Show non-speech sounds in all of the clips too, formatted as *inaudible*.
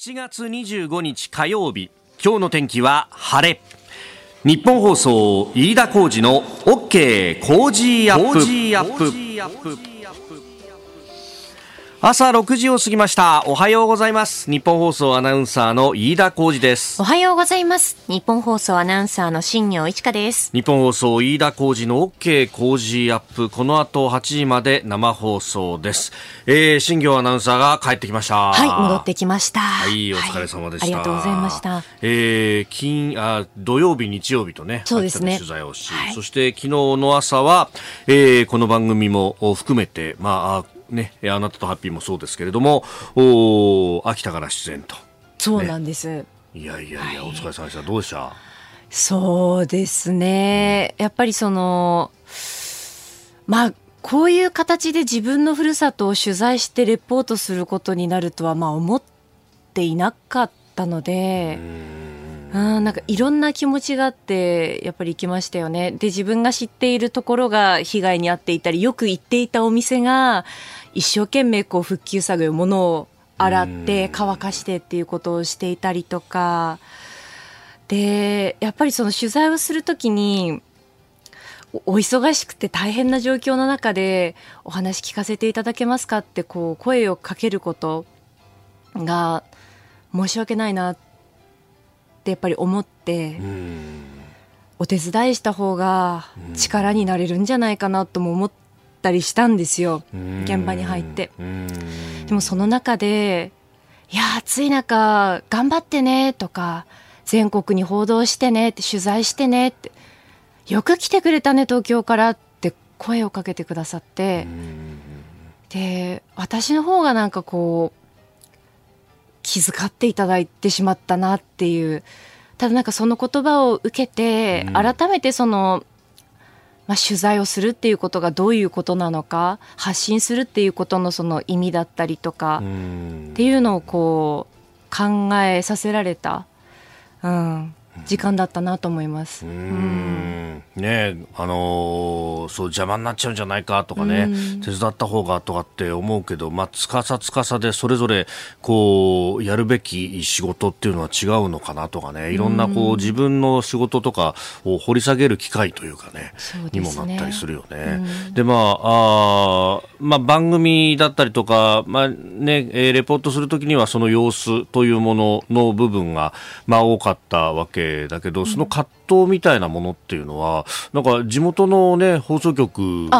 7月25日火曜日今日の天気は晴れ。日本放送飯田浩二の OK 工事アップ朝6時を過ぎました。おはようございます。日本放送アナウンサーの飯田浩二です。おはようございます。日本放送アナウンサーの新業一華です。日本放送飯田浩二の OK 工事アップ。この後8時まで生放送です、えー、新業アナウンサーが帰ってきました。はい戻ってきました。はいお疲れ様でした、はい、ありがとうございました。えー、金あ土曜日日曜日とねそうですね。取材をし、はい、そして昨日の朝は、えー、この番組も含めてまあね、あなたとハッピーもそうですけれども、お秋田から出演と。そうなんです。ね、いやいやいや、お疲れ様でした。どうでした？そうですね。やっぱりその、まあ、こういう形で自分のふるさとを取材してレポートすることになるとは、まあ、思っていなかったので、うんなんかいろんな気持ちがあってやっぱり行きましたよねで自分が知っているところが被害に遭っていたりよく行っていたお店が一生懸命こう復旧作業物を洗って乾かしてっていうことをしていたりとか。でやっぱりその取材をするときにお忙しくて大変な状況の中でお話聞かせていただけますかってこう声をかけることが申し訳ないなってやっぱり思ってお手伝いした方が力になれるんじゃないかなとも思ったりしたんですよ。現場に入って。でもその中で「いや暑い中頑張ってね」とか「全国に報道してね」って取材してねって「よく来てくれたね東京から」って声をかけてくださって。で私の方がなんかこう気遣っていただいてしまったなっていう。ただなんかその言葉を受けて改めてそのまあ、取材をするっていうことがどういうことなのか発信するっていうことのその意味だったりとかっていうのをこう考えさせられた、うん、時間だったなと思います。うん。ねあのー、そう邪魔になっちゃうんじゃないかとかね、手伝った方がとかって思うけど、まあ、つかさつかさでそれぞれこうやるべき仕事っていうのは違うのかなとかねいろんなこう自分の仕事とかを掘り下げる機会というかね、ね、にもなったりするよね。でまああまあ番組だったりとか、まあねえー、レポートするときにはその様子というものの部分が、まあ、多かったわけだけど、その葛藤みたいなものっていうのは、なんか地元のね、放送局に、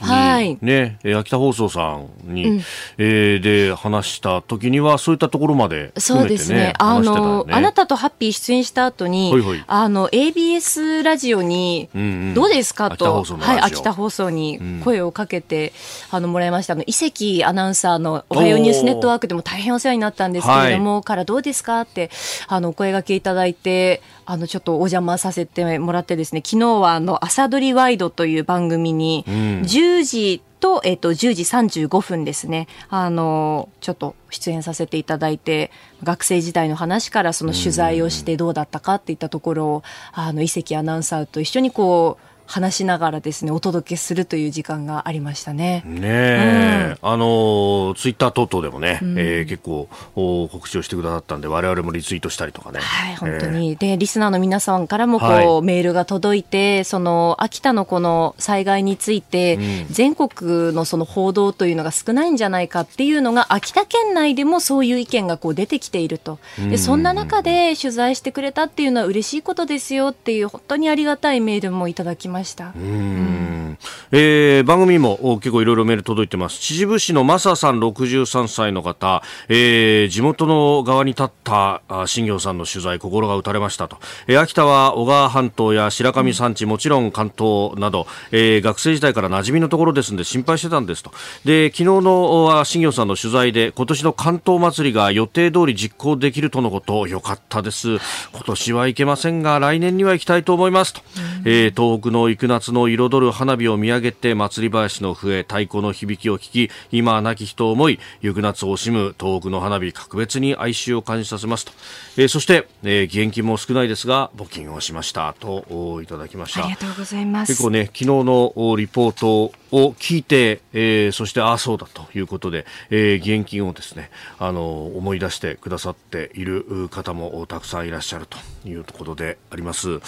はい、ね、秋田放送さんに、うん、えー、で話した時には、そういったところまで、ね、そうですね。あの、あなたとハッピー出演した後に、ほいほい。あの、ABS ラジオに、うんうん、どうですか？と、はい、秋田放送に声をかけて、うん、あの、もらいました。あの、伊関アナウンサーのおはようニュースネットワークでも大変お世話になったんですけれども、はい、からどうですか？って、あの、お声がけいただいて、あのちょっとお邪魔させてもらってですね昨日はあの朝どりワイドという番組に10時と、えっ、と、10時35分ですね。あの、ちょっと出演させていただいて、学生時代の話からその取材をしてどうだったかっていったところを、あの、伊関アナウンサーと一緒にこう、話しながらですねお届けするという時間がありましたね。ね、うん、あのツイッター等々でもね、うん、えー、結構告知をしてくださったんで我々もリツイートしたりとかね。はい本当に、えー、でリスナーの皆さんからもこう、はい、メールが届いてその秋田のこの災害について、うん、全国のその報道というのが少ないんじゃないかっていうのが秋田県内でもそういう意見がこう出てきていると。でそんな中で取材してくれたっていうのは嬉しいことですよっていう本当にありがたいメールもいただきました。うん、えー、番組も結構いろいろメール届いてます。秩父市のマサさん63歳の方、えー、地元の側に立った新業さんの取材、心が打たれましたと。えー、秋田は小川半島や白神山地、もちろん関東など、えー、学生時代から馴染みのところですので心配してたんですと。で、昨日の新業さんの取材で今年の関東祭りが予定通り実行できるとのこと、よかったです。今年は行けませんが、来年には行きたいと思いますと。えー、東北の生夏の彩る花火を見上げて祭り林の笛太鼓の響きを聞き今は亡き人を思い行く夏を惜しむ東北の花火格別に哀愁を感じさせますと、えー、そして、えー、義援金も少ないですが募金をしましたといただきました。ありがとうございます。結構ね昨日のリポートを聞いて、えー、そしてああそうだということで、えー、義援金をですねあの思い出してくださっている方もたくさんいらっしゃるということであります。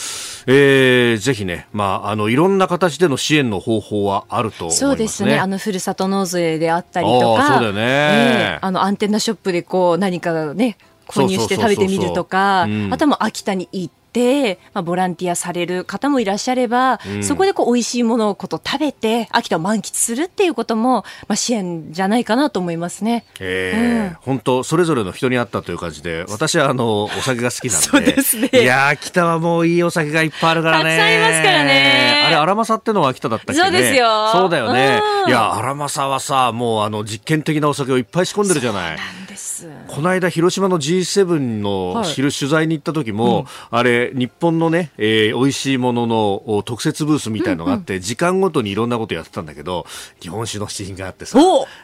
えー、ぜひね、まああのいろんな形での支援の方法はあると思います、ね、そうですね。あのふるさと納税であったりとか、そうだよね、えー、あのアンテナショップでこう何かね購入して食べてみるとか、あとはもう秋田に行って、まあ、ボランティアされる方もいらっしゃれば、うん、そこでこう美味しいものをこと食べて秋田を満喫するっていうことも、まあ、支援じゃないかなと思いますね。えー、うん、本当それぞれの人に合ったという感じで私はあのお酒が好きなんで。*laughs* そうですね。いや秋田はもういいお酒がいっぱいあるからね。たくさんいますからね。あれ荒政ってのは秋田だったっけ、ね、そうですよ。そうだよね、いや荒政はさもうあの実験的なお酒をいっぱい仕込んでるじゃない。この間広島の G7 の昼取材に行った時も、はいうん、あれ日本のね、えー、美味しいものの特設ブースみたいのがあって、うんうん、時間ごとにいろんなことやってたんだけど日本酒の試飲があってさ、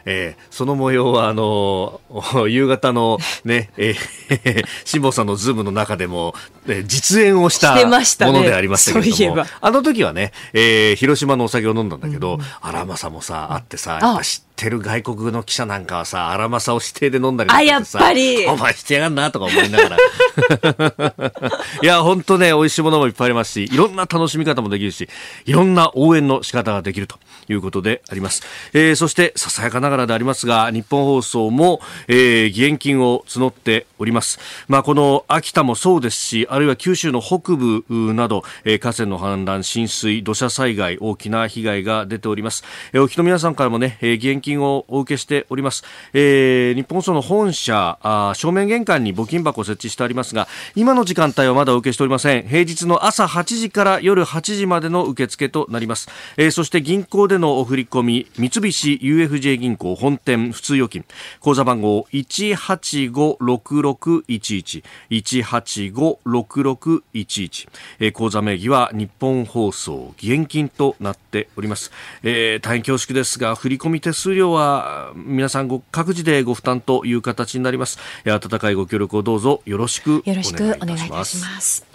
えー、その模様はあの *laughs* 夕方のね、えー、*laughs* 辛坊さんのズームの中でも、えー、実演をしたものでありましたけれども、ね、あの時はね、えー、広島のお酒を飲んだんだけど、荒、うん、政もさあってさやっぱ知ってる外国の記者なんかはさ荒政を指定で飲んだりあやっぱり。お前してやがんなとか思いながら。*laughs* いや本当ね美味しいものもいっぱいありますしいろんな楽しみ方もできるしいろんな応援の仕方ができるということであります、えー、そしてささやかながらでありますが日本放送も、えー、義援金を募っております。まあこの秋田もそうですしあるいは九州の北部など、えー、河川の氾濫浸水土砂災害大きな被害が出ております、えー、お聞きの皆さんからもね、えー、義援金金をお受けしております、えー、日本放送の本社あ正面玄関に募金箱を設置してありますが今の時間帯はまだお受けしておりません。平日の朝8時から夜8時までの受付となります、えー、そして銀行でのお振込み三菱 UFJ 銀行本店普通預金。口座番号1856611 1856611、えー、口座名義は日本放送義援金となっております、えー、大変恐縮ですが振込手数料は皆さんご各自でご負担という形になります。温かいご協力をどうぞよろしくお願いいたします。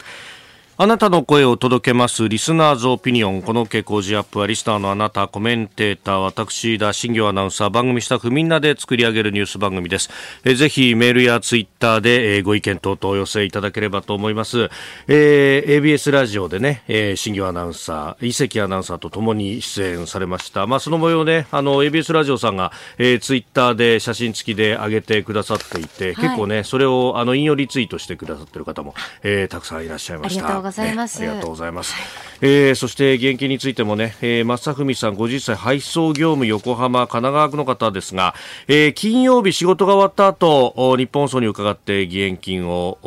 あなたの声を届けますリスナーズオピニオン。この傾向ジアップはリスナーのあなた、コメンテーター、私、田新業アナウンサー、番組スタッフみんなで作り上げるニュース番組です。えぜひメールやツイッターで、えご意見等々お寄せいただければと思います。えー、ABS ラジオでね、えー、新業アナウンサー、伊関アナウンサーと共に出演されました。まあ、その模様ね、あの、ABS ラジオさんが、えー、ツイッターで写真付きで上げてくださっていて、はい、結構ね、それをあの引用リツイートしてくださってる方も、えー、たくさんいらっしゃいました。ございます。ね、ありがとうございます。はい、えー、そして現金についてもね、えー、正文さん50歳配送業務横浜神奈川区の方ですが、えー、金曜日仕事が終わった後、日本放送に伺って義援金を、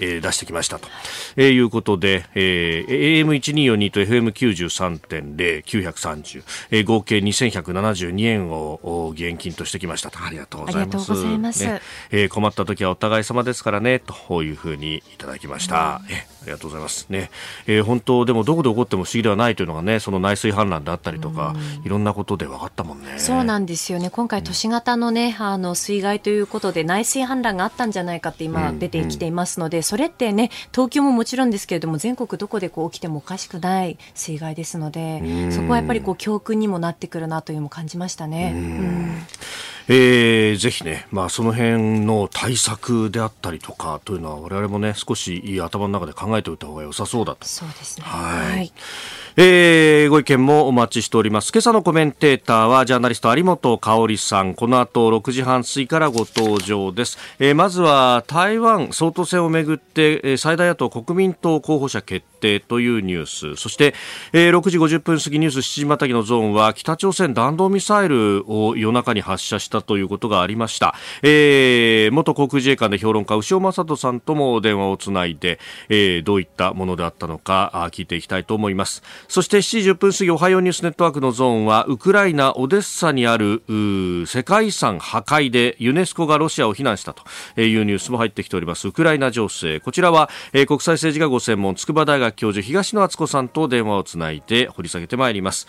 えー、出してきましたと、えー、いうことで、えー、AM1242 と FM93.0、930、えー、合計2172円を義援金としてきましたと。ありがとうございます。ますねえー、困った時はお互い様ですからね、というふうにいただきました。うん、えありがとうございますね。えー、本当でもどこで起こっても不思議ではないというのがね、その内水氾濫であったりとか、いろんなことで分かったもんね。そうなんですよね。今回都市型のね、あの水害ということで内水氾濫があったんじゃないかって今出てきていますので、うんうん、それってね、東京ももちろんですけれども全国どこでこう起きてもおかしくない水害ですので、そこはやっぱりこう教訓にもなってくるなというのも感じましたね。うんえー、ぜひね、まあ、その辺の対策であったりとかというのは我々もね少し頭の中で考えておいた方が良さそうだと。そうですねはい、はいえー、ご意見もお待ちしております。今朝のコメンテーターはジャーナリスト有本香里さん。この後6時半過ぎからご登場です。えー、まずは台湾総統選をめぐって、えー、最大野党国民党候補者決定というニュース。そして、えー、6時50分過ぎニュース7時またぎのゾーンは北朝鮮弾道ミサイルを夜中に発射したということがありました。えー、元航空自衛官で評論家牛尾正人さんとも電話をつないで、えー、どういったものであったのか聞いていきたいと思います。そして7時10分過ぎおはようニュースネットワークのゾーンはウクライナ・オデッサにある世界遺産破壊でユネスコがロシアを非難したというニュースも入ってきておりますウクライナ情勢こちらは、えー、国際政治がご専門筑波大学教授東野敦子さんと電話をつないで掘り下げてまいります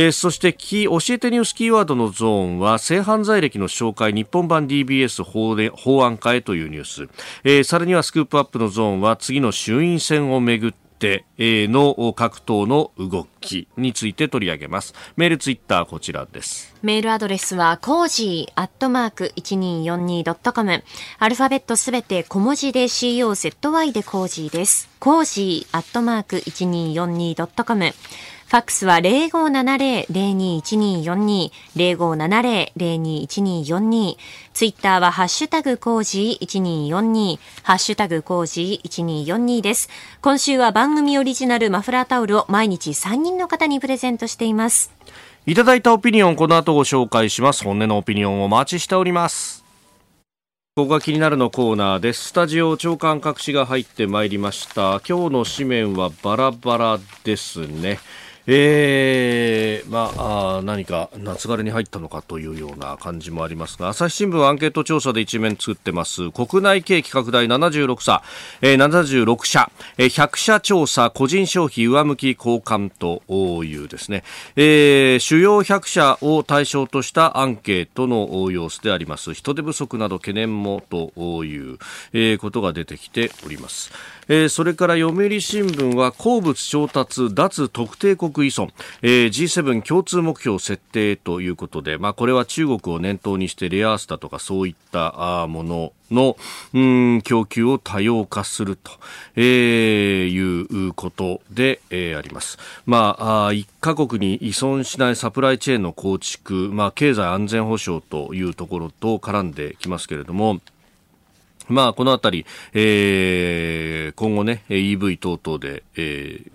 えー、そしてキ教えてニュースキーワードのゾーンは性犯罪歴の照会日本版 DBS 法で法案化へというニュース、えー、さらにはスクープアップのゾーンは次の衆院選をめぐっての各党の動きについて取り上げます。メール、ツイッター、こちらです。メールアドレスは、コージーアットマーク 1242.com。アルファベットすべて小文字で COZY でコージーです。コージーアットマーク 1242.com。ファックスは0570-021242、0570-021242、ツイッターはハッシュタグコージー1242、ハッシュタグコージー1242です。今週は番組オリジナルマフラータオルを毎日3人の方にプレゼントしています。いただいたオピニオン、この後ご紹介します。本音のオピニオンをお待ちしております。ここが気になるのコーナーです。スタジオ長官各紙が入ってまいりました。今日の紙面はバラバラですね。えー、まあ何か夏枯れに入ったのかというような感じもありますが朝日新聞アンケート調査で一面作ってます。国内景気拡大76社、えー、76社、えー、100社調査。個人消費上向き交換というですね、えー、主要100社を対象としたアンケートの様子であります。人手不足など懸念もという、えー、ことが出てきております。えー、それから読売新聞は鉱物調達脱特定国依存、えー、G7 共通目標設定ということで、まあ、これは中国を念頭にしてレアアースだとかそういったものの、うん、供給を多様化すると、えー、いうことで、えー、あります。まあ、一カ国に依存しないサプライチェーンの構築、まあ、経済安全保障というところと絡んできますけれども、まあ、このあたり、えー、今後ね、EV 等々で、えー、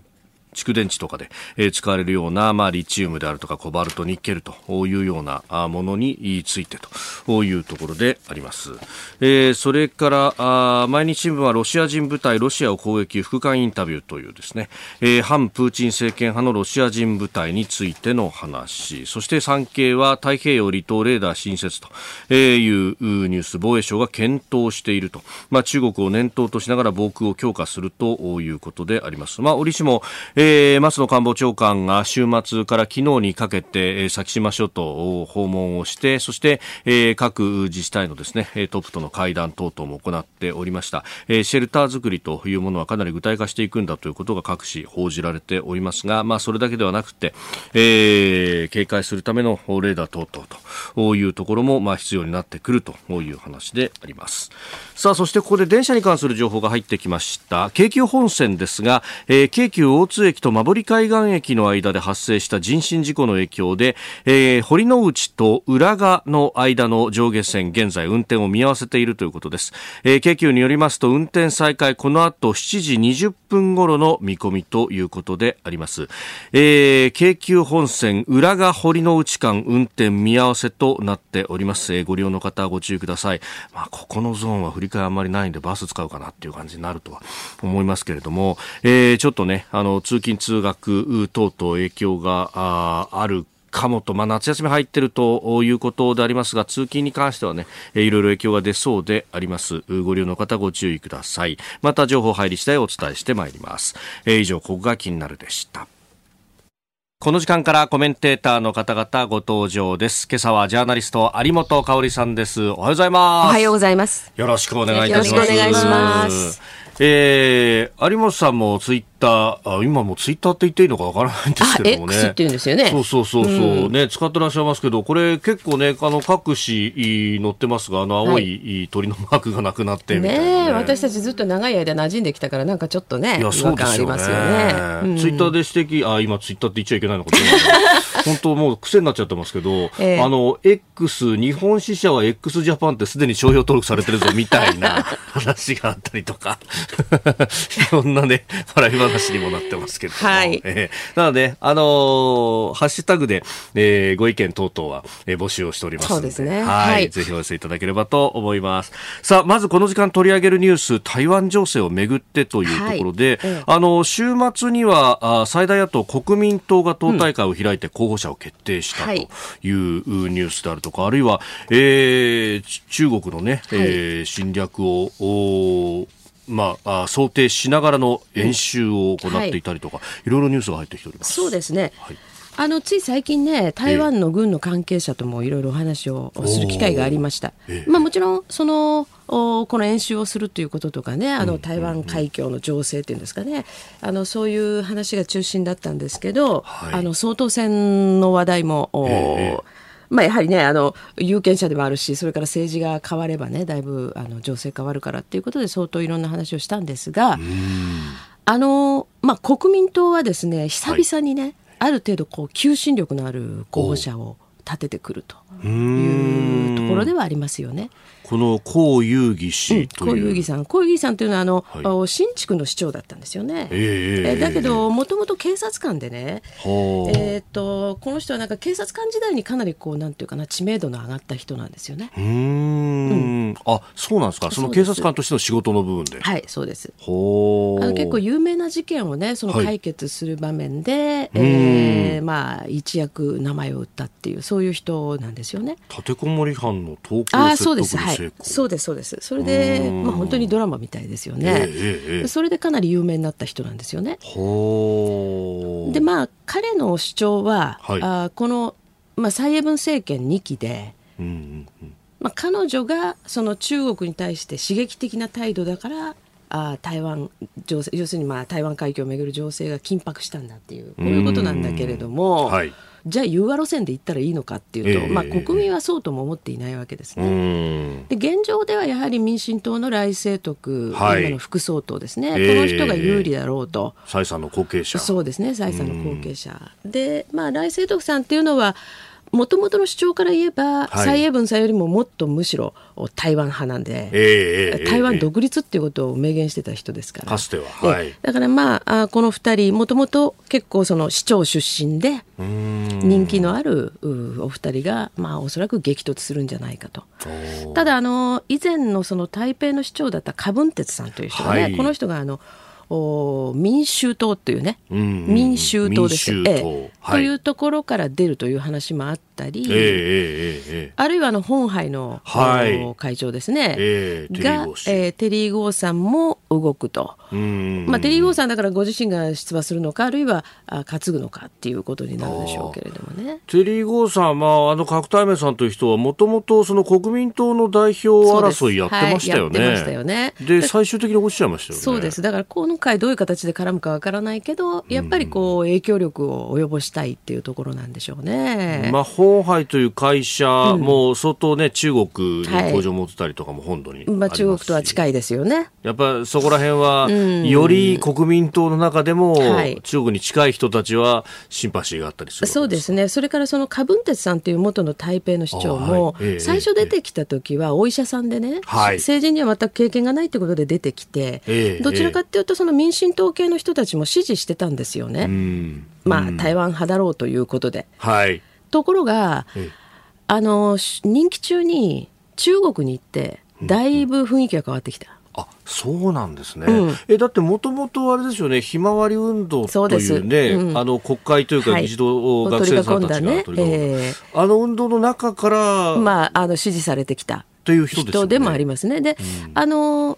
蓄電池とかで、えー、使われるような、まあ、リチウムであるとかコバルト、ニッケルというようなものについてというところであります。えー、それからあ毎日新聞はロシア人部隊ロシアを攻撃副官インタビューというですね、えー、反プーチン政権派のロシア人部隊についての話そして産経は太平洋離島レーダー新設というニュース防衛省が検討していると、まあ、中国を念頭としながら防空を強化するということであります。まあ、折しも、えー、松野官房長官が週末から昨日にかけて、えー、先島諸島を訪問をして、そして、えー、各自治体のですね、トップとの会談等々も行っておりました。えー、シェルター作りというものはかなり具体化していくんだということが各紙報じられておりますが、まあ、それだけではなくて、えー、警戒するためのレーダー等々というところも、まあ、必要になってくるという話であります。さあ、そしてここで電車に関する情報が入ってきました。京急本線ですが、えー、京急大津駅と馬堀海岸駅の間で発生した人身事故の影響で、えー、堀之内と浦賀の間の上下線、現在運転を見合わせているということです。えー、京急によりますと、運転再開、この後7時20分頃の見込みということであります。えー、京急本線、浦賀堀之内間、運転見合わせとなっております。えー、ご利用の方はご注意ください。まあ、ここのゾーンは振り替えあんまりないんで、バス使うかなっていう感じになるとは思いますけれども、えー、ちょっとね、あの、通勤通学等々影響がああるかもと、まあ、夏休み入っているということでありますが、通勤に関してはね、いろいろ影響が出そうであります。ご利用の方ご注意ください。また情報入り次第お伝えしてまいります。えー、以上、ここが気になるでした。この時間からコメンテーターの方々ご登場です。今朝はジャーナリスト有本香里さんです。おはようございます。おはようございます。よろしくお願いいたします。よろしくお願いします。えー、有本さんもツイッター、あ今もツイッターって言っていいのかわからないんですけどもね。X って言うんですよね。そうそうそうそう、うん、ね、使ってらっしゃいますけど、これ結構ね、あの、各紙載ってますが、あの、青い鳥のマークがなくなってみたいな、ね、ね私たちずっと長い間馴染んできたから、なんかちょっとね、いやそうですよね。よねツイッターで指摘、あ、今ツイッターって言っちゃいけないのか *laughs* 本当もう癖になっちゃってますけど、えー、あの、X、日本支社は x ジャパンってすでに商標登録されてるぞみたいな話があったりとか。*laughs* いろんなね、笑い話にもなってますけどはい。えー、なので、あのー、ハッシュタグで、えー、ご意見等々は、えー、募集をしておりますそうですね。はい。はい、ぜひお寄せいただければと思います。さあ、まずこの時間取り上げるニュース、台湾情勢をめぐってというところで、はいあの、週末には、あ最大野党国民党が党大会を開いて候補者を決定したというニュースであるとか、あるいは、えー、中国のね、はい、えー、侵略を、おまあ、想定しながらの演習を行っていたりとか、はい、いろいろニュースが入ってきております。そうですね、はい。あのつい最近ね、台湾の軍の関係者ともいろいろお話をする機会がありました。まあ、もちろんそのおこの演習をするということとかねあの台湾海峡の情勢っていうんですかね。あのそういう話が中心だったんですけど、はい。あの総統選の話題も、まあ、やはりねあの有権者でもあるしそれから政治が変わればねだいぶあの情勢変わるからっていうことで相当いろんな話をしたんですが、あのまあ、国民党はですね久々にね、ある程度こう求心力のある候補者を立ててくるというところではありますよね。この江遊義氏という、小遊戯さん。小遊戯さんというのはあの、はい。お新築の市長だったんですよね。えええだけどもともと警察官でね、はあ。えー、とこの人はなんか警察官時代にかなりこうなんていうかな知名度の上がった人なんですよね。うーん。あそうなんですか。その警察官としての仕事の部分で。はいそうです。ほう。あの結構有名な事件をねそのはい。解決する場面で、うん。えーまあ、一躍名前を売ったっていうそういう人なんですよね。立てこもり犯の投稿説得にそうです、はい。成功、そうですそうです。それで、うん。まあ、本当にドラマみたいですよええね。ええええ。それでかなり有名になった人なんですよね。でまあ彼の主張は、はい。あーこの、まあ、蔡英文政権2期で、うんうんうん。まあ、彼女がその中国に対して刺激的な態度だからあー台湾情勢要するにまあ台湾海峡をめぐる情勢が緊迫したんだっていうこういうことなんだけれども、はいじゃあ融和路線で行ったらいいのかっていうと、ええまあ、国民はそうとも思っていないわけですうね。ん。で現状ではやはり民進党の来清徳、はい。今の副総統ですね、ええこの人が有利だろうと。蔡さんの後継者。そうですね、蔡さんの後継者。で、まあ、来清徳さんっていうのは、もともとの主張から言えば、はい。蔡英文さんよりももっとむしろお台湾派なんで、ええええ台湾ええ独立っていうことを明言してた人ですから。かつてはええ。はい。だからまあ、あこの二人、もともと結構その市長出身で、人気のあるうお二人が、まあ、おそらく激突するんじゃないかと。ただあの以前のその台北の市長だった柯文哲さんという人がね、はい。この人があのお民衆党というね、うん民衆党ですええ。はい。というところから出るという話もあったり、ええええええあるいはあの本杯の、はい。お会長ですね、えーがえーテリー・ゴーさんも動くと。うんまあ、テリー・ゴーさんだからご自身が出馬するのかあるいはあ担ぐのかっていうことになるでしょうけれどもね。テリー・ゴーさん、まあ、あの角対面さんという人はもともとその国民党の代表争いやってましたよね。はいで最終的に落ちちゃいましたよね。そうです。だから今回どういう形で絡むかわからないけどやっぱりこう影響力を及ぼしたいっていうところなんでしょうね。まあ、本杯という会社も相当ね、中国に工場を持ってたりとかも本土にありまあ、中国とは近いですよね。やっぱそこら辺は、ん。より国民党の中でも、はい。中国に近い人たちはシンパシーがあったりするそうですね、それからその柯文哲さんという元の台北の市長あもはい。ええ、最初出てきた時はお医者さんでね、はい。政治には全く経験がないということで出てきて、ええ。どちらかっていうと、その民進党系の人たちも支持してたんですよね、うん。まあ、台湾派だろうということで。はい。ところが、ええあのし任期中に中国に行って、だいぶ雰囲気が変わってきた。あそうなんですね、うん。えだってもともとあれですよね、ひまわり運動というね、うん。あの国会というか、はい。議事堂を学生さんたちがね。えあの運動の中から、まあ、あの支持されてきた。という人でね。人でもありますね。で、あの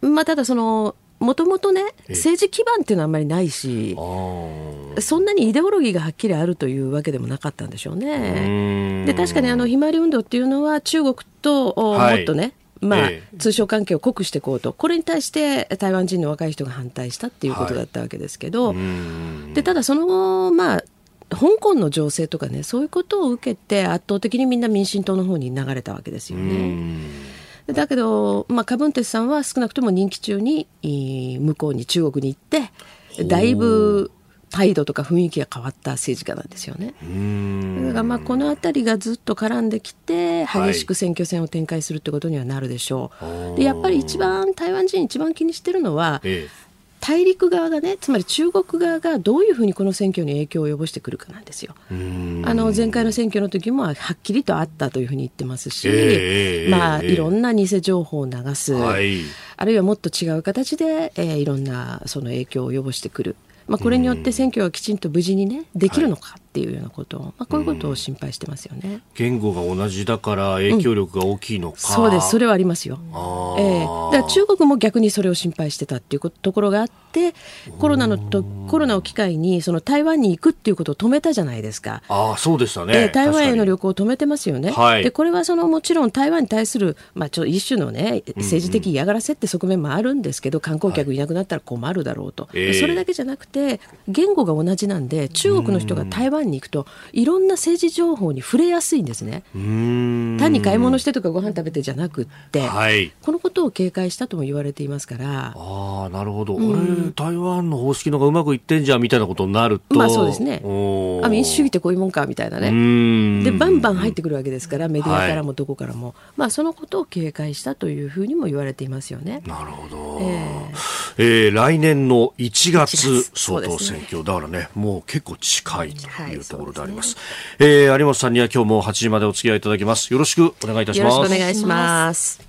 まあ、ただその、もともとね、え政治基盤っていうのはあんまりないしそんなにイデオロギーがはっきりあるというわけでもなかったんでしょううね。で、確かにあの、ひまわり運動っていうのは中国と、もっとね、まあええ。通商関係を濃くしていこうと、これに対して台湾人の若い人が反対したっていうことだったわけですけど、うーん。でただその後、まあ、香港の情勢とかね、そういうことを受けて、圧倒的にみんな民進党の方に流れたわけですようね。んだけど、まあ、カブンテスさんは少なくとも任期中にいい向こうに中国に行ってだいぶ態度とか雰囲気が変わった政治家なんですよね。だからまあこの辺りがずっと絡んできてはい。激しく選挙戦を展開するってことにはなるでしょう。おーでやっぱり一番台湾人一番気にしてるのはえ大陸側がねつまり中国側がどういうふうにこの選挙に影響を及ぼしてくるかなんですよ。あの前回の選挙の時もはっきりとあったというふうに言ってますし、ええまあ、ええ。いろんな偽情報を流す、はい。あるいはもっと違う形で、えーいろんなその影響を及ぼしてくる、まあ、これによって選挙がきちんと無事に、ね、できるのか。ってっていうようなことを、まあ、こういうことを心配してますよね。言語が同じだから影響力が大きいのか、うん、そうです。それはありますよ。えー、だから中国も逆にそれを心配してたっていうところがあってコロナのとコロナを機会にその台湾に行くっていうことを止めたじゃないですか。あそうでしたね、えー、台湾への旅行を止めてますよね。はい、でこれはそのもちろん台湾に対する、まあ、ちょ一種のね政治的嫌がらせって側面もあるんですけど、観光客いなくなったら困るだろうと、はい、それだけじゃなくて言語が同じなんで中国の人が台湾に行くといろんな政治情報に触れやすいんですね。単に買い物してとかご飯食べてじゃなくって、はい、このことを警戒したとも言われていますから。あなるほど、うん、台湾の方式のがうまくいってんじゃんみたいなことになると。まあそうですね。あ民主主義ってこういうもんかみたいなね。でバンバン入ってくるわけですからメディアからもどこからも、はい、まあそのことを警戒したというふうにも言われていますよね。なるほど、えー、えー、来年の1月総統選挙、ね、だからねもう結構近いというところであります。はい、えー、有本さんには今日も8時までお付き合いいただきます。よろしくお願いいたします。よろしくお願いします。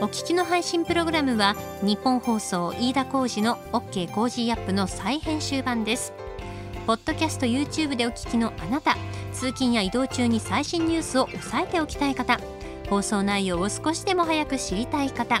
お聞きの配信プログラムはニッポン放送飯田浩司の OK コージーアップの再編集版です。ポッドキャスト YouTube でお聞きのあなた、通勤や移動中に最新ニュースを押さえておきたい方、放送内容を少しでも早く知りたい方、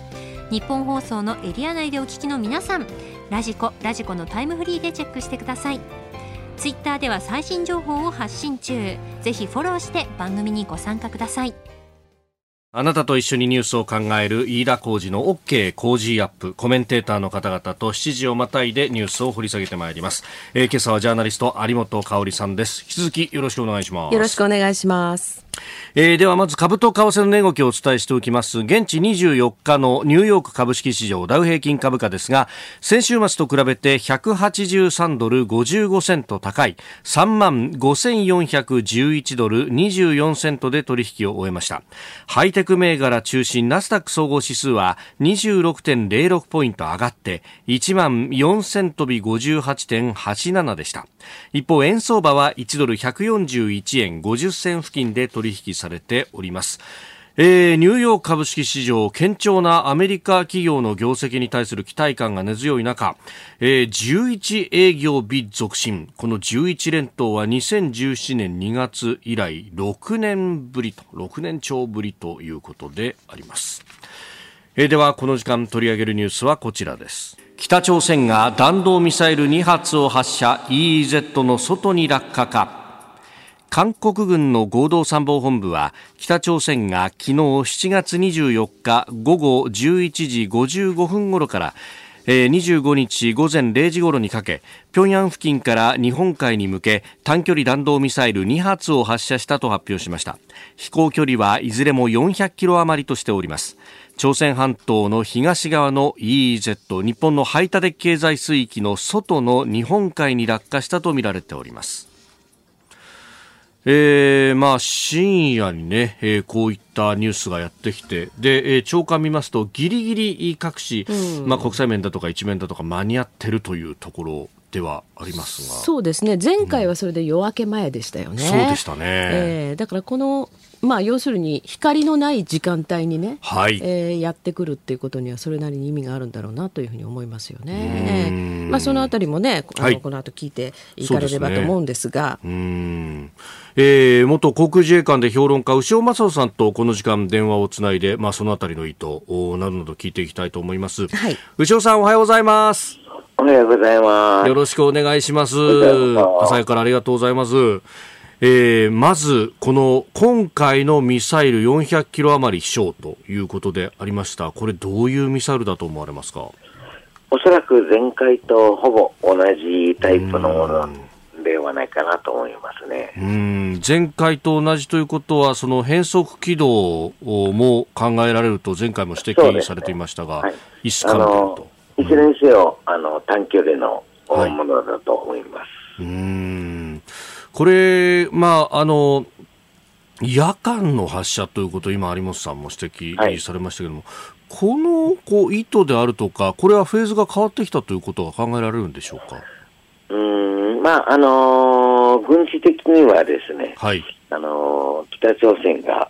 日本放送のエリア内でお聞きの皆さんラジコラジコのタイムフリーでチェックしてください。ツイッターでは最新情報を発信中。ぜひフォローして番組にご参加ください。あなたと一緒にニュースを考える飯田浩二の OK 工事アップコメンテーターの方々と7時をまたいでニュースを掘り下げてまいります、えー、今朝はジャーナリスト有本香里さんです。引き続きよろしくお願いします。よろしくお願いします。えー、ではまず株と為替の値動きをお伝えしておきます。現地24日のニューヨーク株式市場ダウ平均株価ですが先週末と比べて183ドル55セント高い3万5411ドル24セントで取引を終えました。ハイテク銘柄中心ナスダック総合指数は26.06ポイント上がって1万4000飛び58.87でした一方円相場は1ドル141円50銭付近で取引されております。えー、ニューヨーク株式市場堅調なアメリカ企業の業績に対する期待感が根強い中、えー、11営業日続伸。この11連投は2017年2月以来6年ぶりと6年超ぶりということであります、えー、ではこの時間取り上げるニュースはこちらです。北朝鮮が弾道ミサイル2発を発射 EEZ の外に落下か。韓国軍の合同参謀本部は北朝鮮が昨日7月24日午後11時55分頃から25日午前0時頃にかけ平壌付近から日本海に向け短距離弾道ミサイル2発を発射したと発表しました。飛行距離はいずれも400キロ余りとしております。朝鮮半島の東側の EEZ 日本の排他的経済水域の外の日本海に落下したとみられております。えー、まあ深夜にね、えー、こういったニュースがやってきてで、えー、長官見ますとギリギリ各紙、うん、まあ、国際面だとか一面だとか間に合ってるというところではありますが。そうですね。前回はそれで夜明け前でしたよね、うん、そうでしたね、えー、だからこのまあ、要するに光のない時間帯にね、はい。えー、やってくるっていうことにはそれなりに意味があるんだろうなというふうに思いますよね。まあ、そのあたりもねあの、はい、この後聞いていかれればと思うんですが。うん。えー、元航空自衛官で評論家牛尾正人さんとこの時間電話をつないで、まあ、そのあたりの意図などなど聞いていきたいと思います、はい、牛尾さんおはようございます。おはようございます。よろしくお願いします。朝からありがとうございますえー、まず、この今回のミサイル400キロ余り飛翔ということでありました。これどういうミサイルだと思われますか？おそらく前回とほぼ同じタイプのものではないかなと思いますね。うん前回と同じということは、その変則軌道も考えられると前回も指摘されていましたが、ねはい、イスカンデルと。いずれにせよ、あの短距離のものだと思います。はい、うんこれ、まあ、あの、夜間の発射ということを今、有本さんも指摘されましたけれども、はい、このこう意図であるとか、これはフェーズが変わってきたということが考えられるんでしょうか？うんまああのー、軍事的にはですね、はい、あのー、北朝鮮が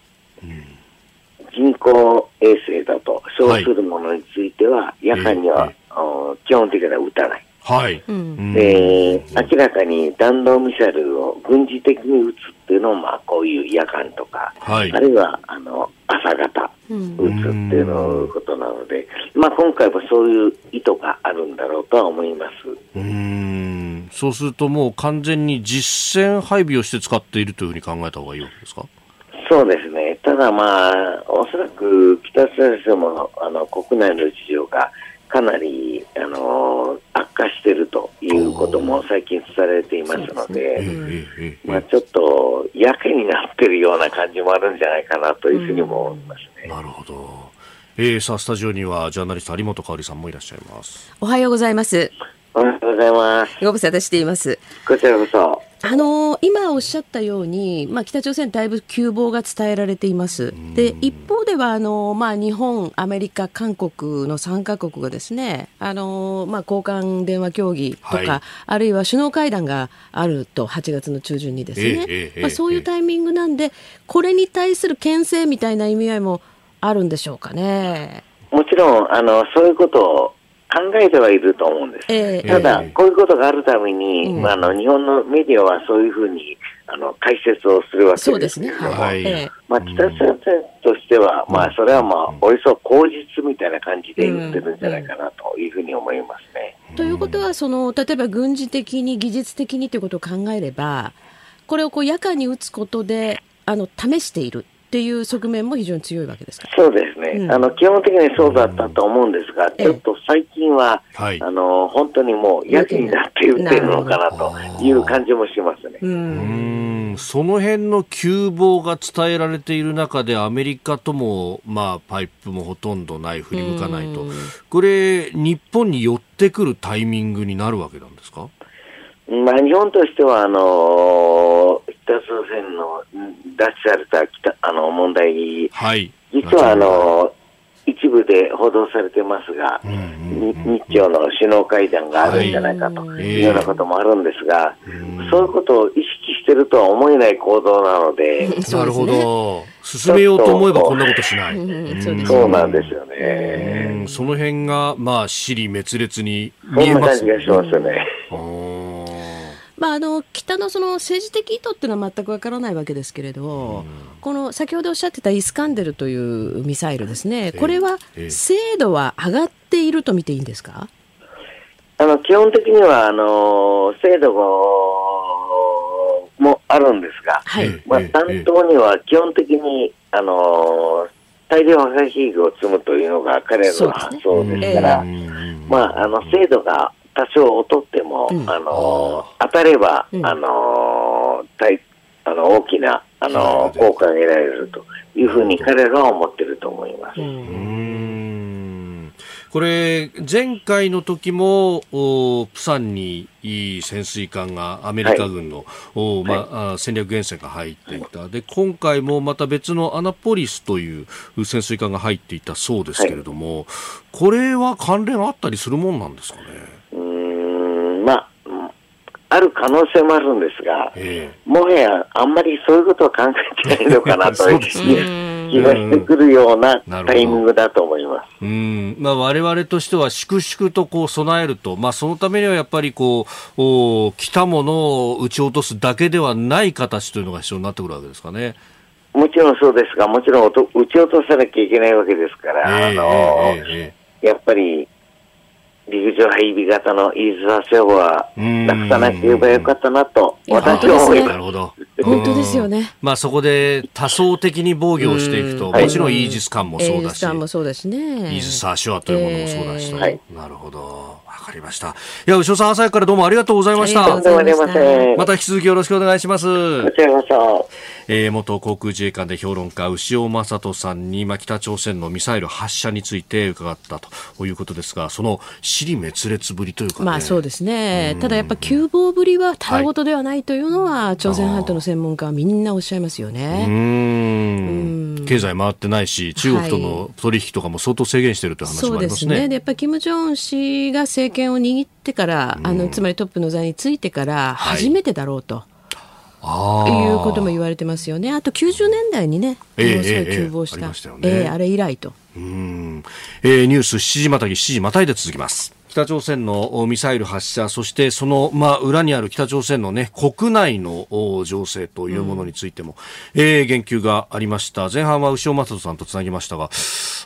人工衛星だと称するものについては、夜間には、えー、基本的には撃たない。はい。で、明らかに弾道ミサイルを軍事的に撃つっていうのを、まあ、こういう夜間とか、はい、あるいは、あの、朝方、撃つっていうのことなので、まあ、今回はそういう意図があるんだろうとは思います。うん。そうするともう完全に実戦配備をして使っているというふうに考えた方がいいわけですか？そうですね。ただまあ、おそらく北朝鮮もあの国内の事情がかなり、あの悪化しているということも最近伝えられていますので、まあ、ちょっとやけになっているような感じもあるんじゃないかなというふうにも思いますね。なるほど。えー、さあスタジオにはジャーナリスト有本香里さんもいらっしゃいます。おはようございます。おはようございます。ご無沙汰しています。こちらこそ。あの今おっしゃったように、まあ、北朝鮮、だいぶ急防が伝えられています。で一方ではあの、まあ、日本、アメリカ、韓国の3か国がですねあの、まあ、交換電話協議とか、はい、あるいは首脳会談があると、8月の中旬にですね、ええまあ、そういうタイミングなんで、これに対する牽制みたいな意味合いもあるんでしょうかね。もちろんあのそういうことを考えてはいると思うんです。えー、ただ、こういうことがあるために、うん、あの日本のメディアはそういうふうにあの解説をするわけですそうですね。はい。まあ、北朝鮮としては、まあ、それはまあ、およそ口実みたいな感じで言ってるんじゃないかなというふうに思いますね。ということは、その、例えば軍事的に、技術的にということを考えれば、これをこう夜間に打つことで、あの、試している。っていう側面も非常に強いわけですか？そうですね、うん、あの基本的にそうだったと思うんですが、ちょっと最近は、あの本当にもうやけになって言ってるのかなという感じもしますね。うん。その辺の急防が伝えられている中で、アメリカとも、まあ、パイプもほとんどない、振り向かないと、これ、日本に寄ってくるタイミングになるわけなんですか？まあ、日本としては、あの北朝鮮の出しされた北あの問題、はい、実はあの一部で報道されてますが、うんうんうん、日朝の首脳会談があるんじゃないかというようなこともあるんですが、はいそういうことを意識しているとは思えない行動なので、*laughs* なるほど、進めようと思えばこんなことしない。そうなんですよね。その辺が、まあ、死に滅裂に見えますね。そんな感じがしますね。まあ、あの北のその政治的意図っていうのは全くわからないわけですけれど、この先ほどおっしゃってたイスカンデルというミサイルですね、これは精度は上がっていると見ていいんですか？あの基本的にはあの精度もあるんですが、はい。まあ、担当には基本的にあの大量破壊兵器を積むというのが彼らの発想ですから、まあ、あの精度が多少劣っても、うん、あの当たれば、うん、あの大あの大きなあの効果が得られるというふうに彼らは思ってると思います。これ、前回の時も、プサンに潜水艦がアメリカ軍の、はい、まあ、戦略原潜が入っていた、で今回もまた別のアナポリスという潜水艦が入っていたそうですけれども、はい、これは関連あったりするもんなんですかね？ある可能性もあるんですが、えー、もはやあんまりそういうことは考えてないのかなという *laughs* *laughs* 気がしてくるようなタイミングだと思います。うん。まあ、我々としては粛々とこう備えると、まあ、そのためにはやっぱりこうお来たものを撃ち落とすだけではない形というのが必要になってくるわけですかね。もちろんそうですが、もちろん撃ち落とさなきゃいけないわけですから、えー、あのーえー、やっぱり陸上配備型のイーズアセオはなくさなければよかったなと、私は思います。なるほど。*laughs* 本当ですよね。まあそこで多層的に防御をしていくと、もちろんイージス艦もそうだし、イージス艦もそうだしね。イージスアショアというものもそうだし、はい、なるほど。わかかりました。いや、牛尾さん、朝からどうもありがとうございました。ままた引き続きよろしくお願いします。こちらこそ。えー、元航空自衛官で評論家、牛尾正人さんに、まあ、北朝鮮のミサイル発射について伺ったということですが、その尻滅裂ぶりというか、ね、まあそうですね。ただやっぱ急暴ぶりはただごとではないというのは、はい、朝鮮半島の専門家はみんなおっしゃいますよね。うん経済回ってないし、中国との取引とかも相当制限しているという話もありますね。そうですね。やっぱり金正恩氏が政権を握ってから、あのつまりトップの座についてから初めてだろうと。はいいうことも言われてますよね。あと90年代にね、ものすごい急防した、えー、えー、あれ以来と。うん、えー、ニュース7時またぎ7時またいで続きます。北朝鮮のミサイル発射、そしてその、まあ、裏にある北朝鮮のね、国内の情勢というものについても、うん、えー、言及がありました。前半は牛尾正人さんとつなぎましたが、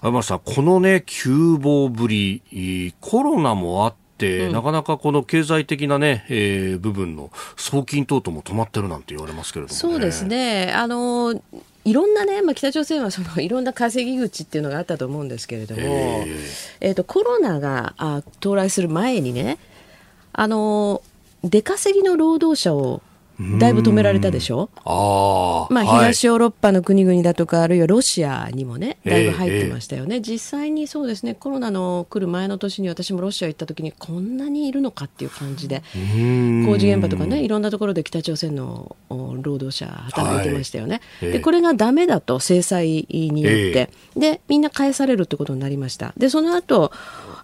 あまさん、このね、急防ぶり、コロナもあって、うん、なかなかこの経済的なね、えー、部分の送金等々も止まってるなんて言われますけれども、ね、そうですね。あのいろんなね、まあ、北朝鮮はそのいろんな稼ぎ口っていうのがあったと思うんですけれども、えー、えーとコロナがあ到来する前にねあの出稼ぎの労働者をだいぶ止められたでしょ？あ、まあ、東ヨーロッパの国々だとか、はい、あるいはロシアにもねだいぶ入ってましたよね、えー、実際にそうですねコロナの来る前の年に私もロシア行った時にこんなにいるのかっていう感じで工事現場とかねいろんなところで北朝鮮の労働者働いてましたよね、はい、でこれがダメだと制裁によって、えー、でみんな返されるってことになりました。でその後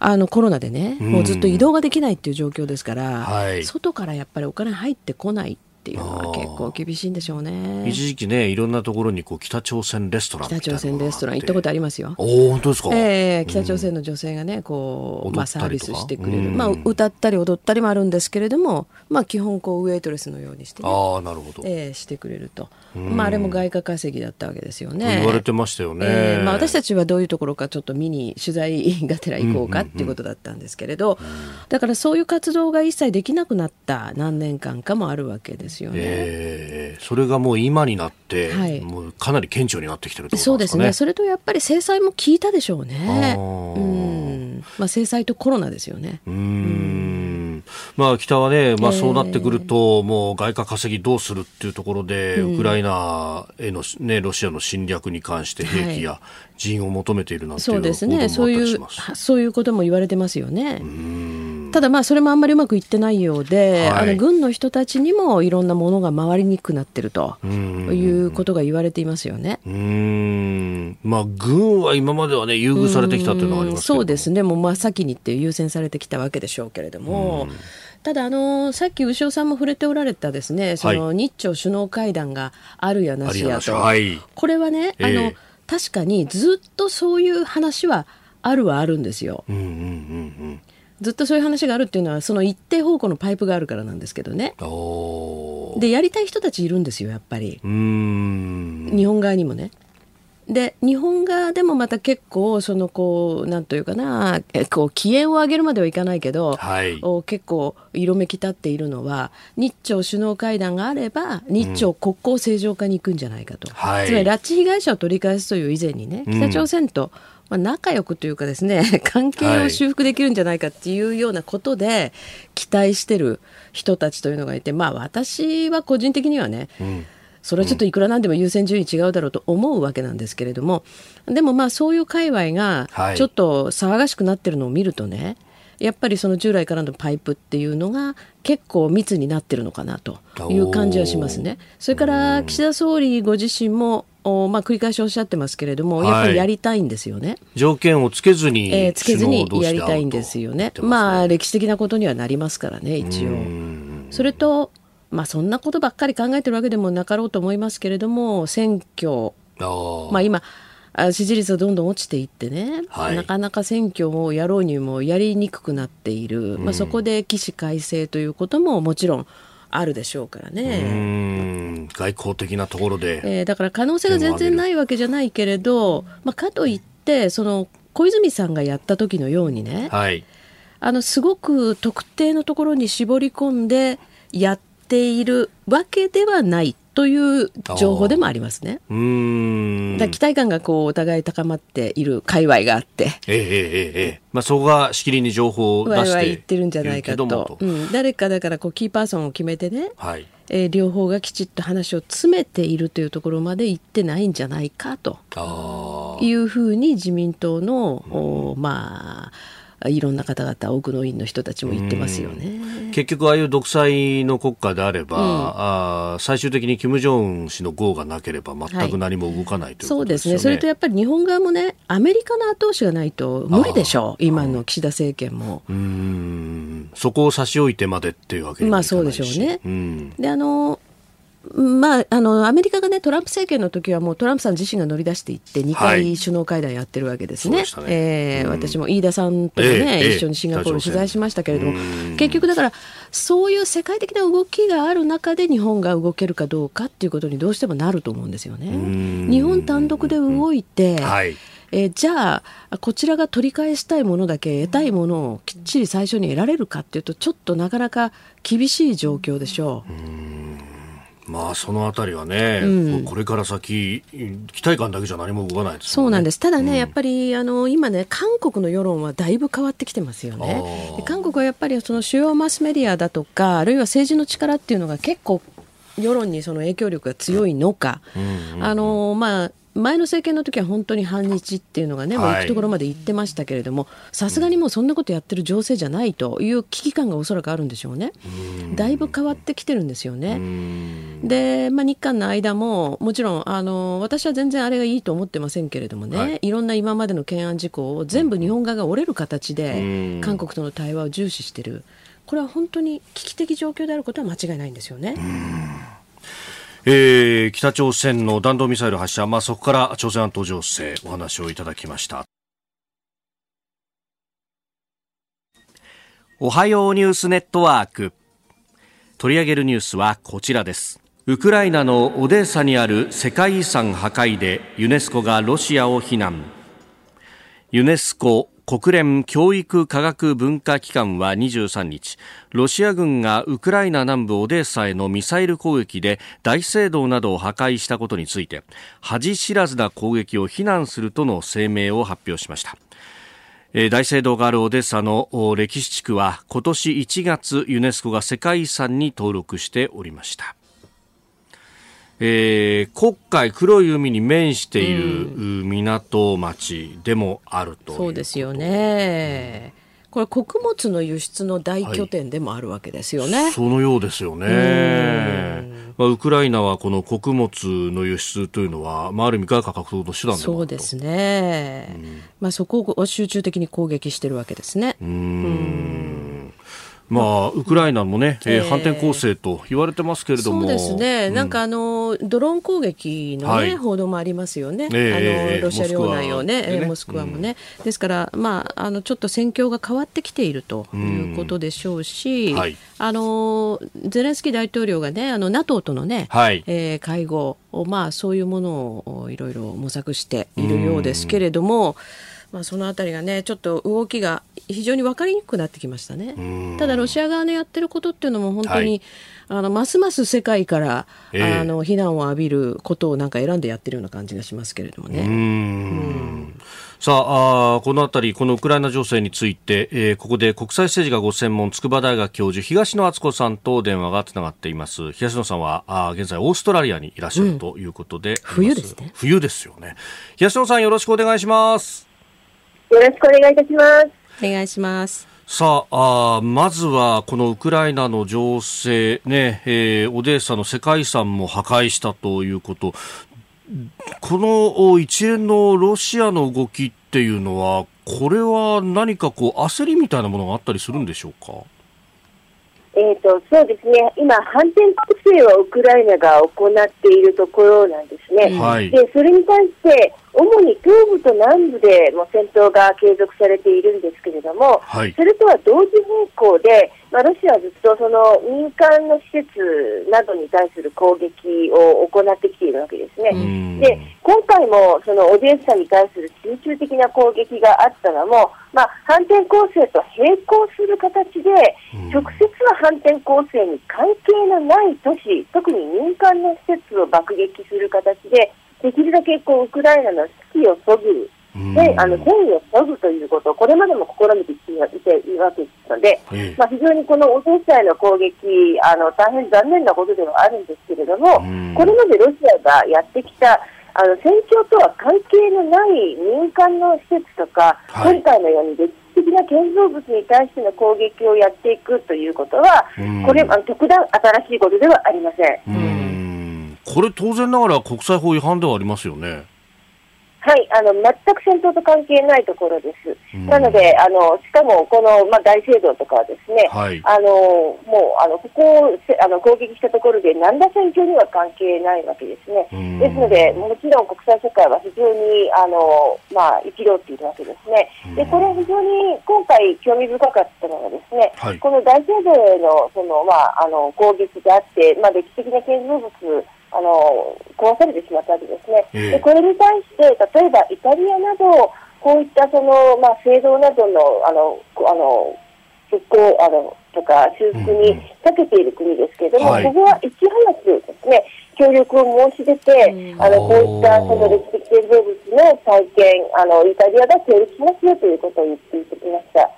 あのコロナでねもうずっと移動ができないっていう状況ですから、はい、外からやっぱりお金入ってこないっていうのは結構厳しいんでしょうね。一時期ねいろんなところにこう北朝鮮レストラン北朝鮮レストラン行ったことありますよ。お本当ですか、えー、北朝鮮の女性がねこう、まあ、サービスしてくれる、まあ、歌ったり踊ったりもあるんですけれども、まあ、基本こうウエイトレスのようにして、ね、あなるほど、えー、してくれると、まあ、あれも外貨稼ぎだったわけですよね。言われてましたよね、えーまあ、私たちはどういうところかちょっと見に取材がてら行こうかっていうことだったんですけれど、だからそういう活動が一切できなくなった何年間かもあるわけですよね。えーえー、それがもう今になって、はい、もうかなり顕著になってきてる、ね、そうですね。それとやっぱり制裁も効いたでしょうね。うんまあ制裁とコロナですよね。うん。まあ北はね、まあ、そうなってくると、えー、もう外貨稼ぎどうするっていうところで、ウクライナへの、ね、ロシアの侵略に関して兵器や人を求めているなんていうそうですね。そういうそういうことも言われてますよね。ただまあそれもあんまりうまくいってないようで、はい、あの軍の人たちにもいろんなものが回りにくくなってるということが言われていますよね。うん。まあ軍は今まではね優遇されてきたというのがありますそうですねもう真っ先にって優先されてきたわけでしょうけれどもただあのさっき牛尾さんも触れておられたですねその日朝首脳会談があるやなしやと、はい、これはね、あの、えー確かにずっとそういう話はあるはあるんですよ。うんうんうんうん。ずっとそういう話があるっていうのはその一定方向のパイプがあるからなんですけどね。でやりたい人たちいるんですよやっぱり。日本側にもね。で日本側でもまた結構そのこうなんというかなこう機嫌を上げるまではいかないけど、はい、結構色めき立っているのは日朝首脳会談があれば日朝国交正常化に行くんじゃないかと、うん。はい、つまり拉致被害者を取り返すという以前にね北朝鮮と、まあ、仲良くというかですね *laughs* 関係を修復できるんじゃないかっていうようなことで期待してる人たちというのがいてまあ私は個人的にはね、うんそれはちょっといくらなんでも優先順位違うだろうと思うわけなんですけれどもでもまあそういう界隈がちょっと騒がしくなってるのを見るとね、やっぱりその従来からのパイプっていうのが結構密になってるのかなという感じはしますね。それから岸田総理ご自身もおまあ、繰り返しおっしゃってますけれども、やっぱりやりたいんですよね。条件をつけずに、えー、つけずにやりたいんですよね。ねまあ、歴史的なことにはなりますからね、一応。それと、まあ、そんなことばっかり考えてるわけでもなかろうと思いますけれども選挙、まあ、今支持率がどんどん落ちていってね、はい、なかなか選挙をやろうにもやりにくくなっている、うん、まあ、そこで起死回生ということももちろんあるでしょうからね。外交的なところで、えー、だから可能性が全然ないわけじゃないけれど、まあ、かといってその小泉さんがやった時のようにね、はい、あのすごく特定のところに絞り込んでやってているわけではないっという情報でもありますね。うん。だ期待感がこうお互い高まっている界隈があって、えええええまあ、そこがしきりに情報を出して言ってるんじゃないかと、うん、誰かだからこうキーパーソンを決めてね、はい。えー、両方がきちっと話を詰めているというところまで行ってないんじゃないかと。いうふうに自民党の、うん、まあいろんな方々奥の院の人たちも言ってますよね。結局ああいう独裁の国家であれば、うん、あ最終的に金正恩氏の号がなければ全く何も動かない、はい、というそうですね。それとやっぱり日本側もねアメリカの後押しがないと無理でしょう今の岸田政権も。うん。そこを差し置いてまでっていうわけまあそうでしょうね、うん、であのまあ、あのアメリカが、ね、トランプ政権の時はもうトランプさん自身が乗り出していって2回首脳会談やってるわけですね。はい、えー、私も飯田さんとね、えー、一緒にシンガポール取材しましたけれども、結局だからそういう世界的な動きがある中で日本が動けるかどうかっていうことにどうしてもなると思うんですよね。日本単独で動いて、はい。えー、じゃあこちらが取り返したいものだけ得たいものをきっちり最初に得られるかっていうとちょっとなかなか厳しい状況でしょう。まあそのあたりはね、うん、これから先、期待感だけじゃ何も動かない、ね、そうなんです、ただね、うん、やっぱりあの今ね、韓国の世論はだいぶ変わってきてますよね。韓国はやっぱりその主要マスメディアだとか、あるいは政治の力っていうのが結構、世論にその影響力が強いのか、あのまあ、前の政権の時は本当に反日っていうのがね、もう行くところまで行ってましたけれども、さすがにもうそんなことやってる情勢じゃないという危機感がおそらくあるんでしょうね。だいぶ変わってきてるんですよね。で、まあ、日韓の間も、もちろんあの、私は全然あれがいいと思ってませんけれどもね、はい、いろんな今までの懸案事項を全部日本側が折れる形で、韓国との対話を重視してる。これは本当に危機的状況であることは間違いないんですよね。えー、北朝鮮の弾道ミサイル発射、まあ、そこから朝鮮半島情勢お話をいただきました。おはようニュースネットワーク。取り上げるニュースはこちらです。ウクライナのオデーサにある世界遺産破壊でユネスコがロシアを非難。ユネスコ国連教育科学文化機関は23日ロシア軍がウクライナ南部オデーサへのミサイル攻撃で大聖堂などを破壊したことについて恥知らずな攻撃を非難するとの声明を発表しました。大聖堂があるオデッサの歴史地区は今年1月ユネスコが世界遺産に登録しておりました。えー、黒海黒い海に面している港町でもあると、うん、そうですよね。これ穀物の輸出の大拠点でもあるわけですよね。はい、そのようですよね。まあ、ウクライナはこの穀物の輸出というのは、まあ、ある意味外貨獲得の手段でそうですね、うん、まあ、そこを集中的に攻撃してるわけですね。うんまあ、ウクライナもね、えー、反転攻勢と言われてますけれども。そうですね。うん、なんかあの、ドローン攻撃のね、はい、報道もありますよね。えー、あの、ロシア領内をね、ね。モスクワもね。うん、ですから、まあ、あの、ちょっと戦況が変わってきているということでしょうし、うんはい、あの、ゼレンスキー大統領がね、あの、NATO とのね、はい、えー、会合を、まあ、そういうものをいろいろ模索しているようですけれども、まあ、そのあたりがねちょっと動きが非常に分かりにくくなってきましたね。ただロシア側のやってることっていうのも本当に、はい、あのますます世界から、えー、あの非難を浴びることをなんか選んでやってるような感じがしますけれどもね。うんさああこのあたり、このウクライナ情勢について、えー、ここで国際政治がご専門、筑波大学教授、東野敦子さんと電話がつながっています。東野さんは、あ現在、オーストラリアにいらっしゃるということで、うん、冬ですね。冬ですよね。東野さん、よろしくお願いします。よろしくお願いいたします。お願いします。さああまずはこのウクライナの情勢、ねえー、オデーサの世界遺産も破壊したということ。この一連のロシアの動きっていうのはこれは何かこう焦りみたいなものがあったりするんでしょうか？えーと、そうですね、今、反転攻勢をウクライナが行っているところなんですね、はい、でそれに対して、主に東部と南部でも戦闘が継続されているんですけれども、はい、それとは同時並行で、まあ、ロシアはずっとその民間の施設などに対する攻撃を行ってきているわけですね。で今回もそのオデーサに対する集中的な攻撃があったのも、まあ、反転攻勢と並行する形で、直接の反転攻勢に関係のない都市、特に民間の施設爆撃する形で、できるだけこうウクライナの士気をそぐ。で、あの、戦意を削ぐということ。を、これまでも試みてきているわけですので、ええ、まあ、非常にこのオデッサへの攻撃、あの、大変残念なことではあるんですけれども、これまでロシアがやってきた、あの、戦況とは関係のない民間の施設とか、はい、今回のように歴史的な建造物に対しての攻撃をやっていくということは、これ、あの特段新しいことではありません。これ当然ながら国際法違反ではありますよね。はい、あの全く戦闘と関係ないところです。なので、あのしかもこの、まあ、大聖堂とかはですね、はい、あのもうあのここをあの攻撃したところで、何ら戦況には関係ないわけですね。ですので、もちろん国際社会は非常にあの、まあ、憤っているわけですね。で、これ非常に今回興味深かったのがですね、はい、この大聖堂へのその、まあ、あの攻撃であって、まあ、歴史的な建造物あの壊されてしまったわけですね、えー、でこれに対して、例えばイタリアなど、こういったその、まあ、制度などのあのあの復興あのとか修復に長けている国ですけれども、うんはい、ここはいち早くですね協力を申し出て、うん、あのこういったその歴史的建造物の再建あの、イタリアが協力しますよということを言ってきました。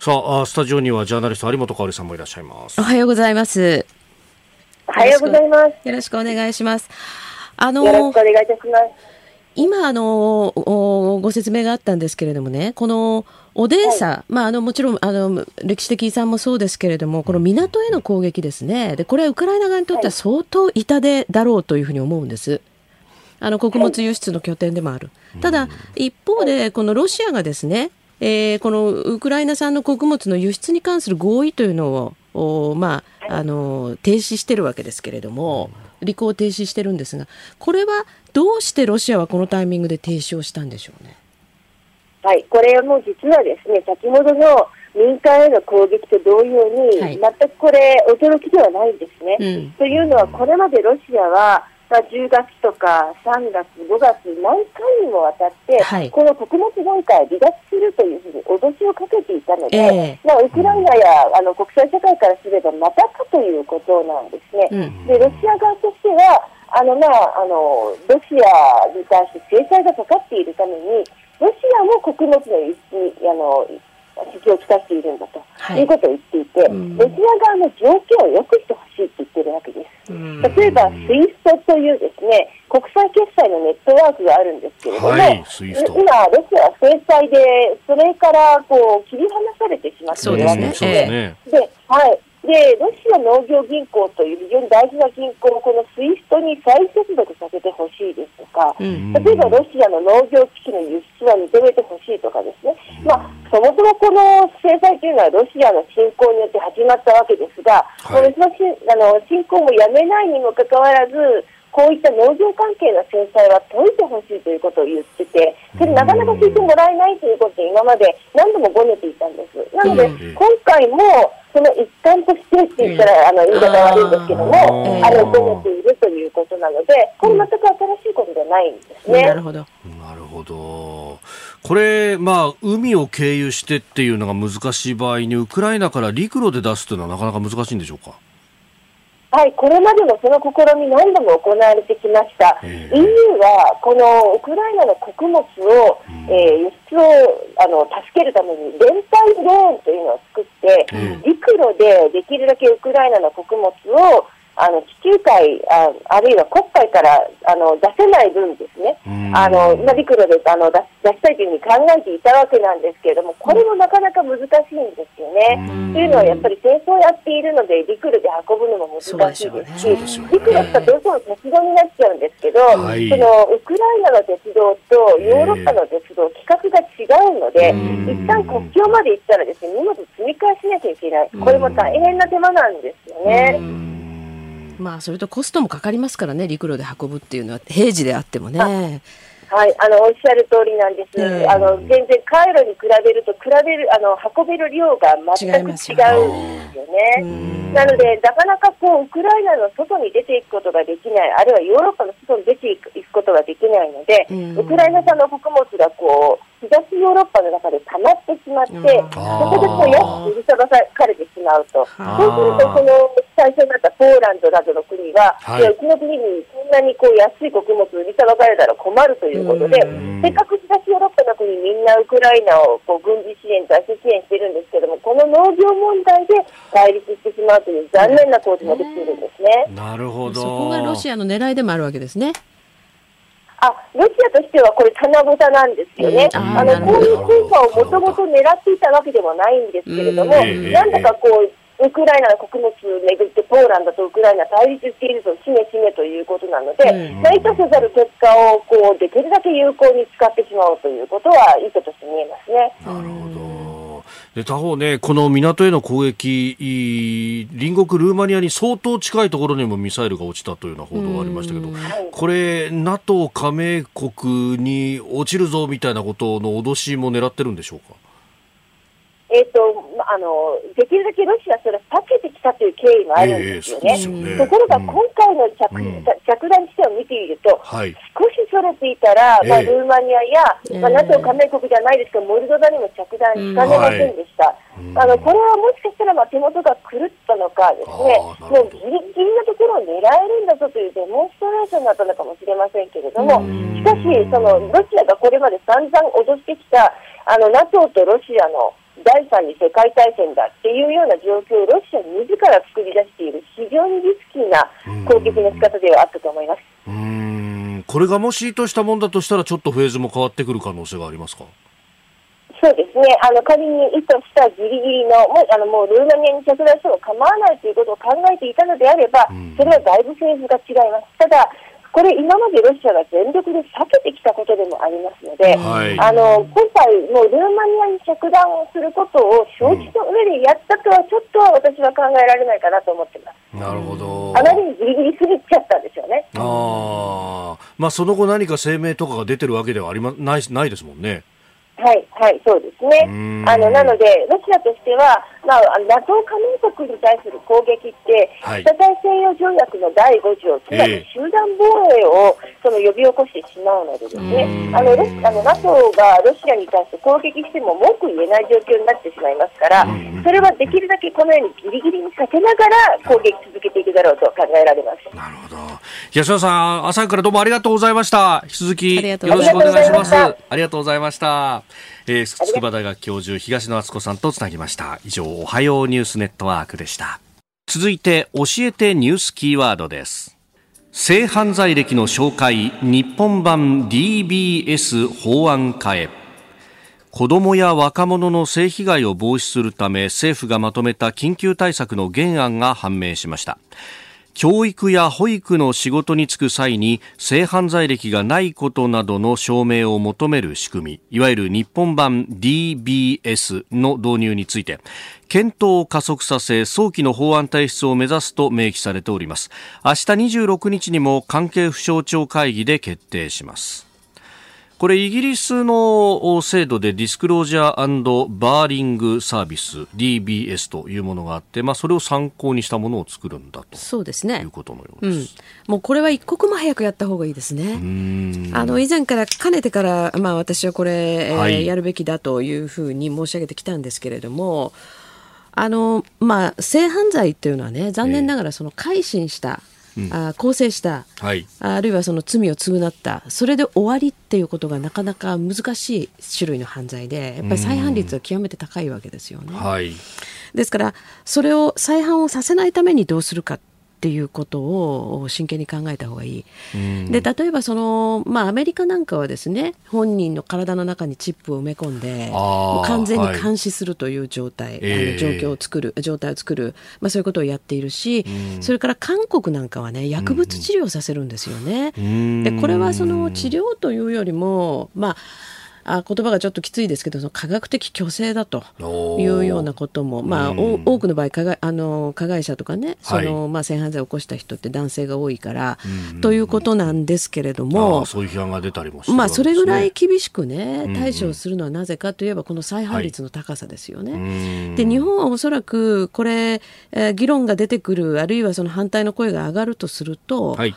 さあ、スタジオにはジャーナリスト有本香里さんもいらっしゃいます。おはようございます。おはようございます。よろしくお願いします。あのよろしくお願いいたします。今あのご説明があったんですけれどもね、このオデーサ、はい、まああのもちろんあの歴史的遺産もそうですけれども、この港への攻撃ですね。でこれはウクライナ側にとっては相当痛手だろうというふうに思うんです。あの穀物輸出の拠点でもある。ただ一方でこのロシアがですね、えー、このウクライナ産の穀物の輸出に関する合意というのを、まあ、あの停止してるわけですけれども、履行停止してるんですが、これはどうしてロシアはこのタイミングで停止をしたんでしょうね？はい、これはもう実はですね、先ほどの民間への攻撃と同様に、はい、全くこれ、驚きではないんですね。うん、というのは、これまでロシアは、まあ、10月とか3月、5月、何回にもわたって、はい、この穀物問題離脱するというふうに脅しをかけていたので、えー、まあ、ウクライナやあの国際社会からすればまたかということなんですね。うん、でロシア側としてはあの、まあ、あのロシアに対して制裁がかかっているためにロシアも穀物の輸出にあの支をきたしているんだと、はい、いうことを言っていて、うん、ロシア側の条件を良くしてほしいって言ってるわけです。うん、例えば、スイストというですね、国際決済のネットワークがあるんですけれども、はい、今、ロシアは制裁で、それからこう切り離されてしまっているわけですね。で、はいで、ロシア農業銀行という非常に大事な銀行をこのスイストに再接続させてほしいですとか、うん、例えばロシアの農業機器の輸出は認めてほしいとかですね、まあ、そもそもこの制裁というのはロシアの侵攻によって始まったわけですが、はい、このあの侵攻もやめないにもかかわらず、こういった農業関係の制裁は解いてほしいということを言ってて、それなかなか聞いてもらえないということで今まで何度もごねていたんです。なので、今回もその一環としてって言ったら、あの言い方悪いんですけども、あのごねているということなので、これ全く新しいことじゃないんですね。なるほど。なるほど。これ、まあ、海を経由してっていうのが難しい場合に、ウクライナから陸路で出すというのはなかなか難しいんでしょうか？はい、これまでもその試み何度も行われてきました。EU はこのウクライナの穀物を、えー、輸出をあの助けるために連帯レーンというのを作って、陸路でできるだけウクライナの穀物をあの地中海ああるいは黒海からあの出せない分ですね、あのまあ、陸路であの出出したいというふうに考えていたわけなんですけれども、これもなかなか難しいんですよね。というのはやっぱり戦争をやっているので、陸路で運ぶのも難しいですし、陸路ってどうしても鉄道になっちゃうんですけど、はい、そのウクライナの鉄道とヨーロッパの鉄道、規格が違うので、一旦国境まで行ったらですね、荷物積み返しなきゃいけない。これも大変な手間なんですよね。まあ、それとコストもかかりますからね、陸路で運ぶっていうのは、平時であってもね。はい、あのおっしゃる通りなんです。えー、あの全然回路に比べると比べるあの運べる量が全く違うんですよね。なのでなかなかこうウクライナの外に出ていくことができない、あるいはヨーロッパの外に出ていくことができないので、ウクライナ産の穀物がこう東ヨーロッパの中で溜まってしまって、そこでこう安く売りさばかれてしまうと、そうするとその対象になったポーランドなどの国は、はい、うちの国にそんなにこう安い穀物売りさばかれたら困るということで、せっかく東ヨーロッパの国みんなウクライナをこう軍事支援、財政支援してるんですけども、この農業問題で対立してしまうという残念な構図ができているんですね。なるほど。そこがロシアの狙いでもあるわけですね。あロシアとしてはこれ、棚ぼたなんですよね、あのこういう効果をもともと狙っていたわけではないんですけれども、なんだかこう、ウクライナの穀物をめぐってポーランドとウクライナ対立していると、しめしめということなので、意図せざる結果をこうできるだけ有効に使ってしまうということは意図として見えますね。なるほど。で他方ね、この港への攻撃、隣国ルーマニアに相当近いところにもミサイルが落ちたというような報道がありましたけど、これ、NATO 加盟国に落ちるぞみたいなことの脅しも狙ってるんでしょうか？えーとあのできるだけロシアはそれ避けてきたという経緯もあるんですよね。えー、ね。ところが今回の着,、うん、着弾地点を見ていると、はい、少しそれていたら、まあ、ルーマニアや、まあ、NATO 加盟国じゃないですけど、モルドバにも着弾しかねませんでした。あのこれはもしかしたらまあ手元が狂ったのかですね、もうギリギリのところを狙えるんだぞというデモンストレーションだったのかもしれませんけれども、しかし、そのロシアがこれまで散々脅してきたあの NATO とロシアの第三次世界大戦だっていうような状況をロシア自ら作り出している非常にリスキーな攻撃の仕方ではあったと思います。うん。これがもし意図したもんだとしたらちょっとフェーズも変わってくる可能性がありますか？そうですね、あの仮に意図したギリギリの、もうあのもうルーマニアに着弾しても構わないということを考えていたのであれば、それはだいぶフェーズが違います。ただこれ、今までロシアが全力で避けてきたことでもありますので、はい、あの今回、もうルーマニアに着弾をすることを承知の上でやったとは、ちょっと私は考えられないかなと思ってます。なるほどあまりにギリギリすぎちゃったんでしょうね。あまあ、その後、何か声明とかが出てるわけではありまないないですもんね。はい、はい、そうですね。あの、なので、ロシアとしては、まあ、NATO 加盟国に対する攻撃って、はい、北大西洋条約の第5条、つまり集団防衛をその呼び起こしてしまうのでですね、あのロあの NATO がロシアに対して攻撃しても文句言えない状況になってしまいますから、それはできるだけこのようにギリギリに避けながら攻撃続けていくだろうと考えられます。なるほど。安田さん、朝からどうもありがとうございました。引き続きよろしくお願いします。ありがとうございました。えー、筑波大学教授東野敦子さんとつなぎました。以上おはようニュースネットワークでした。続いて教えてニュースキーワードです。性犯罪歴の紹介日本版 DBS 法案化へ。子どもや若者の性被害を防止するため政府がまとめた緊急対策の原案が判明しました。教育や保育の仕事に就く際に性犯罪歴がないことなどの証明を求める仕組みいわゆる日本版 DBS の導入について検討を加速させ早期の法案提出を目指すと明記されております。明日26日にも関係府省庁会議で決定します。これイギリスの制度でディスクロージャーバーリングサービス DBS というものがあって、まあ、それを参考にしたものを作るんだと。そうですね。いうことのようです、うん、もうこれは一刻も早くやった方がいいですね。あの以前からかねてから、まあ、私はこれ、はい、えー、やるべきだというふうに申し上げてきたんですけれどもあのまあ、性犯罪っていうのはね残念ながらその改心した、えーあ構成した、はい、あるいはその罪を償ったそれで終わりっていうことがなかなか難しい種類の犯罪でやっぱり再犯率は極めて高いわけですよね。はい、ですからそれを再犯をさせないためにどうするかっていうことを真剣に考えた方がいい。で例えばその、まあ、アメリカなんかはですね本人の体の中にチップを埋め込んでもう完全に監視するという状態、はい、あの状況を作る、状態を作る、まあ、そういうことをやっているし、それから韓国なんかはね薬物治療させるんですよね。でこれはその治療というよりも、まああ言葉がちょっときついですけどその科学的虚勢だというようなことも、まあ、多くの場合加害あの加害者とかねその、はい、まあ、性犯罪を起こした人って男性が多いから、ということなんですけれどもそういう批判が出たりもまあ、それぐらい厳しくね対処をするのはなぜかといえばこの再犯率の高さですよね。はい、で日本はおそらくこれ、えー、議論が出てくるあるいはその反対の声が上がるとすると、はい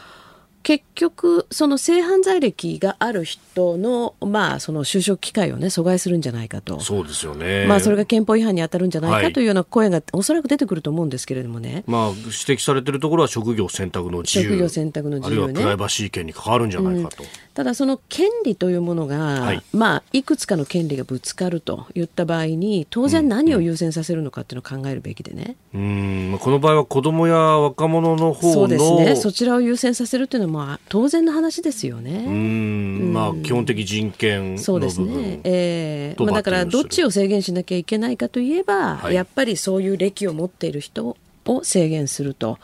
結局その性犯罪歴がある人のまあその就職機会をね阻害するんじゃないかと。そうですよね。まあそれが憲法違反に当たるんじゃないかというような声がおそらく出てくると思うんですけれどもね、まあ指摘されているところは職業選択の自由。職業選択の自由、ね、あるいはプライバシー権に関わるんじゃないかと、うん、ただその権利というものが、はい。まあいくつかの権利がぶつかるといった場合に当然何を優先させるのかっていうのを考えるべきでね、うん、うん。この場合は子どもや若者の方のそうですね。そちらを優先させるっていうのはまあ当然の話ですよね。うん。まあ、基本的人権そうですね、えー。まあ、だからどっちを制限しなきゃいけないかといえば、はい、やっぱりそういう歴を持っている人を制限すると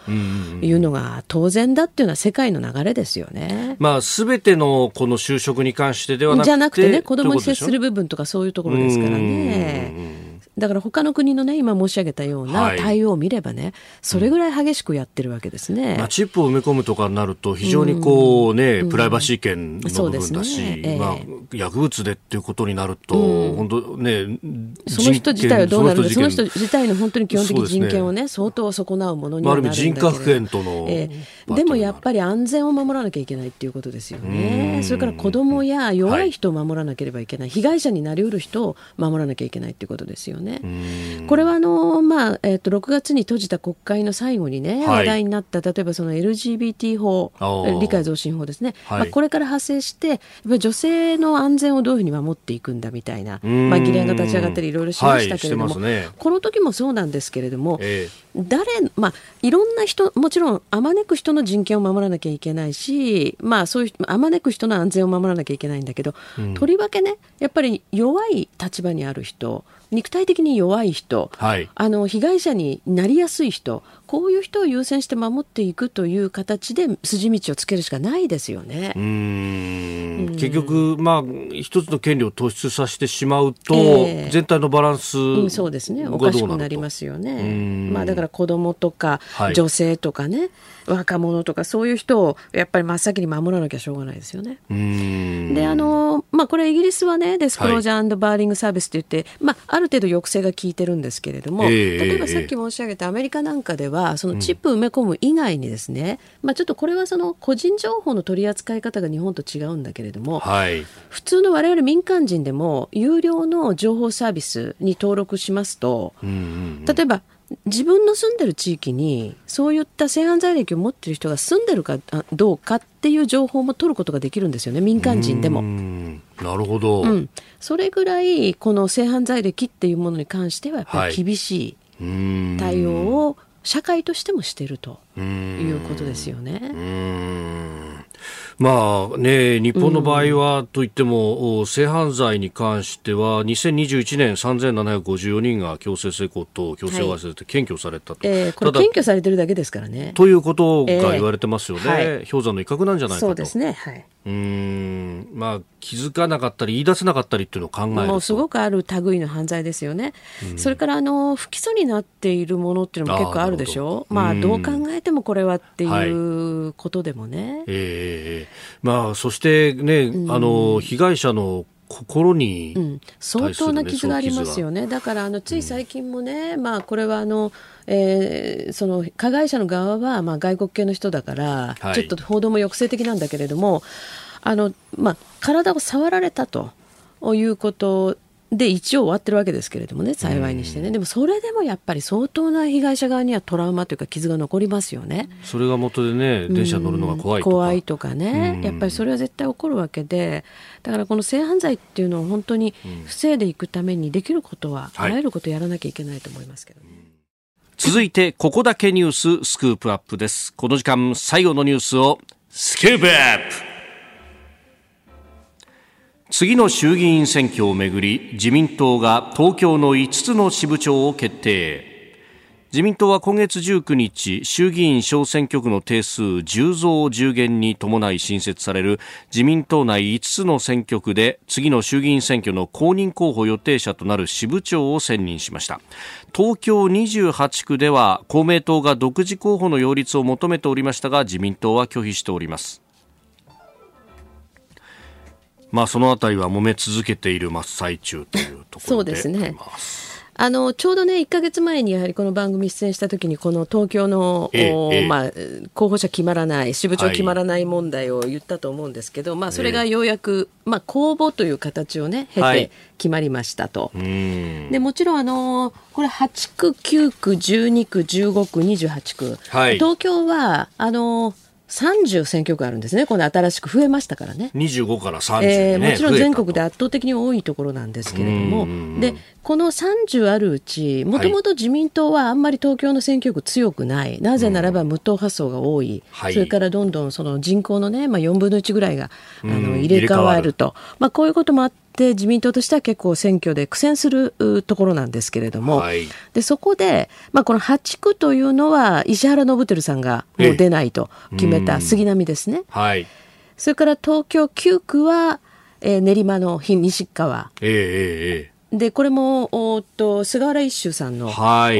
いうのが当然だっていうのは世界の流れですよね。まあ、すべてのこの就職に関してではなくてじゃなくてね子供に接する部分とかそういうところですからね。だから他の国のね今申し上げたような対応を見ればね、はい、それぐらい激しくやってるわけですね、まあ、チップを埋め込むとかになると非常にこうね、うん、プライバシー権の部分だし、ね。えー、まあ、薬物でっていうことになると、うん、本当ねその人自体はどうなるんでその人自体の本当に基本的人権をね、ね、相当損なうものになるんだけど、まあ、人格権との、えー、でもやっぱり安全を守らなきゃいけないっていうことですよね。それから子供や弱い人を守らなければいけない、はい、被害者になりうる人を守らなきゃいけないっていうことですよね。これはあの、まあえー、と6月に閉じた国会の最後にね、話題になった例えばその LGBT 法理解増進法ですね、はい、まあ、これから発生してやっぱり女性の安全をどういうふうに守っていくんだみたいな、まあ、議連が立ち上がったりいろいろしましたけれども、この時もそうなんですけれども、えー、誰、まあ、いろんな人もちろんあまねく人の人権を守らなきゃいけないし、まあ、そういうあまねく人の安全を守らなきゃいけないんだけど、うん、とりわけねやっぱり弱い立場にある人肉体的に弱い人、はい、あの被害者になりやすい人こういう人を優先して守っていくという形で筋道をつけるしかないですよね。うん。結局、まあ、一つの権利を突出させてしまうと、えー、全体のバランス、うん、そうですね。おかしくなりますよね。まあ、だから子供とか、女性とかね若者とかそういう人をやっぱり真っ先に守らなきゃしょうがないですよね。であの、まあ、これイギリスはねデスクロージャーバーリングサービスって言って、まあ、ある程度抑制が効いてるんですけれども、えー、例えばさっき申し上げたアメリカなんかでははそのチップ埋め込む以外にですね、うん、まあ、ちょっとこれはその個人情報の取り扱い方が日本と違うんだけれども、はい、普通の我々民間人でも有料の情報サービスに登録しますと、うんうんうん、例えば自分の住んでる地域にそういった性犯罪歴を持っている人が住んでるかどうかっていう情報も取ることができるんですよね民間人でも。なるほど、うん、それぐらいこの性犯罪歴っていうものに関してはやっぱり厳しい対応を社会としてもしてるということですよね。まあね、日本の場合は、といっても、性犯罪に関しては、2021年3754人が強制性交と強制わせて検挙されたと、はい、えー、これ、検挙されてるだけですからね。ということが言われてますよね、えーはい、氷山の威嚇なんじゃないかと。そうですね、はい、うん。まあ、気づかなかったり、言い出せなかったりっていうのを考えるもうすごくある類の犯罪ですよね、それからあの不起訴になっているものっていうのも結構あるでしょ？う、まあ、どう考えてもこれはっていうことでもね。はい、えーまあ、そしてね、うん、あの被害者の心に、うん、相当な傷がありますよね。だからあのつい最近もね、うん、まあこれはあの、えー、その加害者の側はまあ外国系の人だから、はい、ちょっと報道も抑制的なんだけれども、あのまあ体を触られたということで一応終わってるわけですけれどもね幸いにしてね、でもそれでもやっぱり相当な被害者側にはトラウマというか傷が残りますよね。それが元でね電車乗るのが怖いとか、怖いとかね、やっぱりそれは絶対起こるわけで。だからこの性犯罪っていうのを本当に防いでいくためにできることは、あらゆることをやらなきゃいけないと思いますけど、ね。はい続いてここだけニューススクープアップです。この時間最後のニュースをスクープアップ。次の衆議院選挙をめぐり自民党が東京の5つの支部長を決定。自民党は今月19日衆議院小選挙区の定数10増10減に伴い新設される自民党内5つの選挙区で次の衆議院選挙の公認候補予定者となる支部長を選任しました。東京28区では公明党が独自候補の擁立を求めておりましたが自民党は拒否しております。まあ、そのあたりは揉め続けている真っ最中というところでそうですね。あのちょうどね1か月前にやはりこの番組出演した時にこの東京の、ええまあ、候補者決まらない支部長決まらない問題を言ったと思うんですけど、はい、まあ、それがようやく、まあ、公募という形をね経て決まりましたと。はい、でもちろんあのこれ8区9区12区15区28区、はい、東京はあの30選挙区あるんですね、この新しく増えましたからね。25から30、ね、えー、もちろん全国で圧倒的に多いところなんですけれども、でこの30あるうち、もともと自民党はあんまり東京の選挙区強くない、なぜならば無党派層が多い、はい、それからどんどんその人口のね、まあ、4分の1ぐらいがあの入れ替わると、まあ、こういうこともあって、で自民党としては結構選挙で苦戦するところなんですけれども、はい、でそこで、まあ、この8区というのは石原伸晃さんがもう出ないと決めた杉並ですね。はい、それから東京9区は、えー、練馬の西川。えー、えーでこれもおと菅原一秀さんの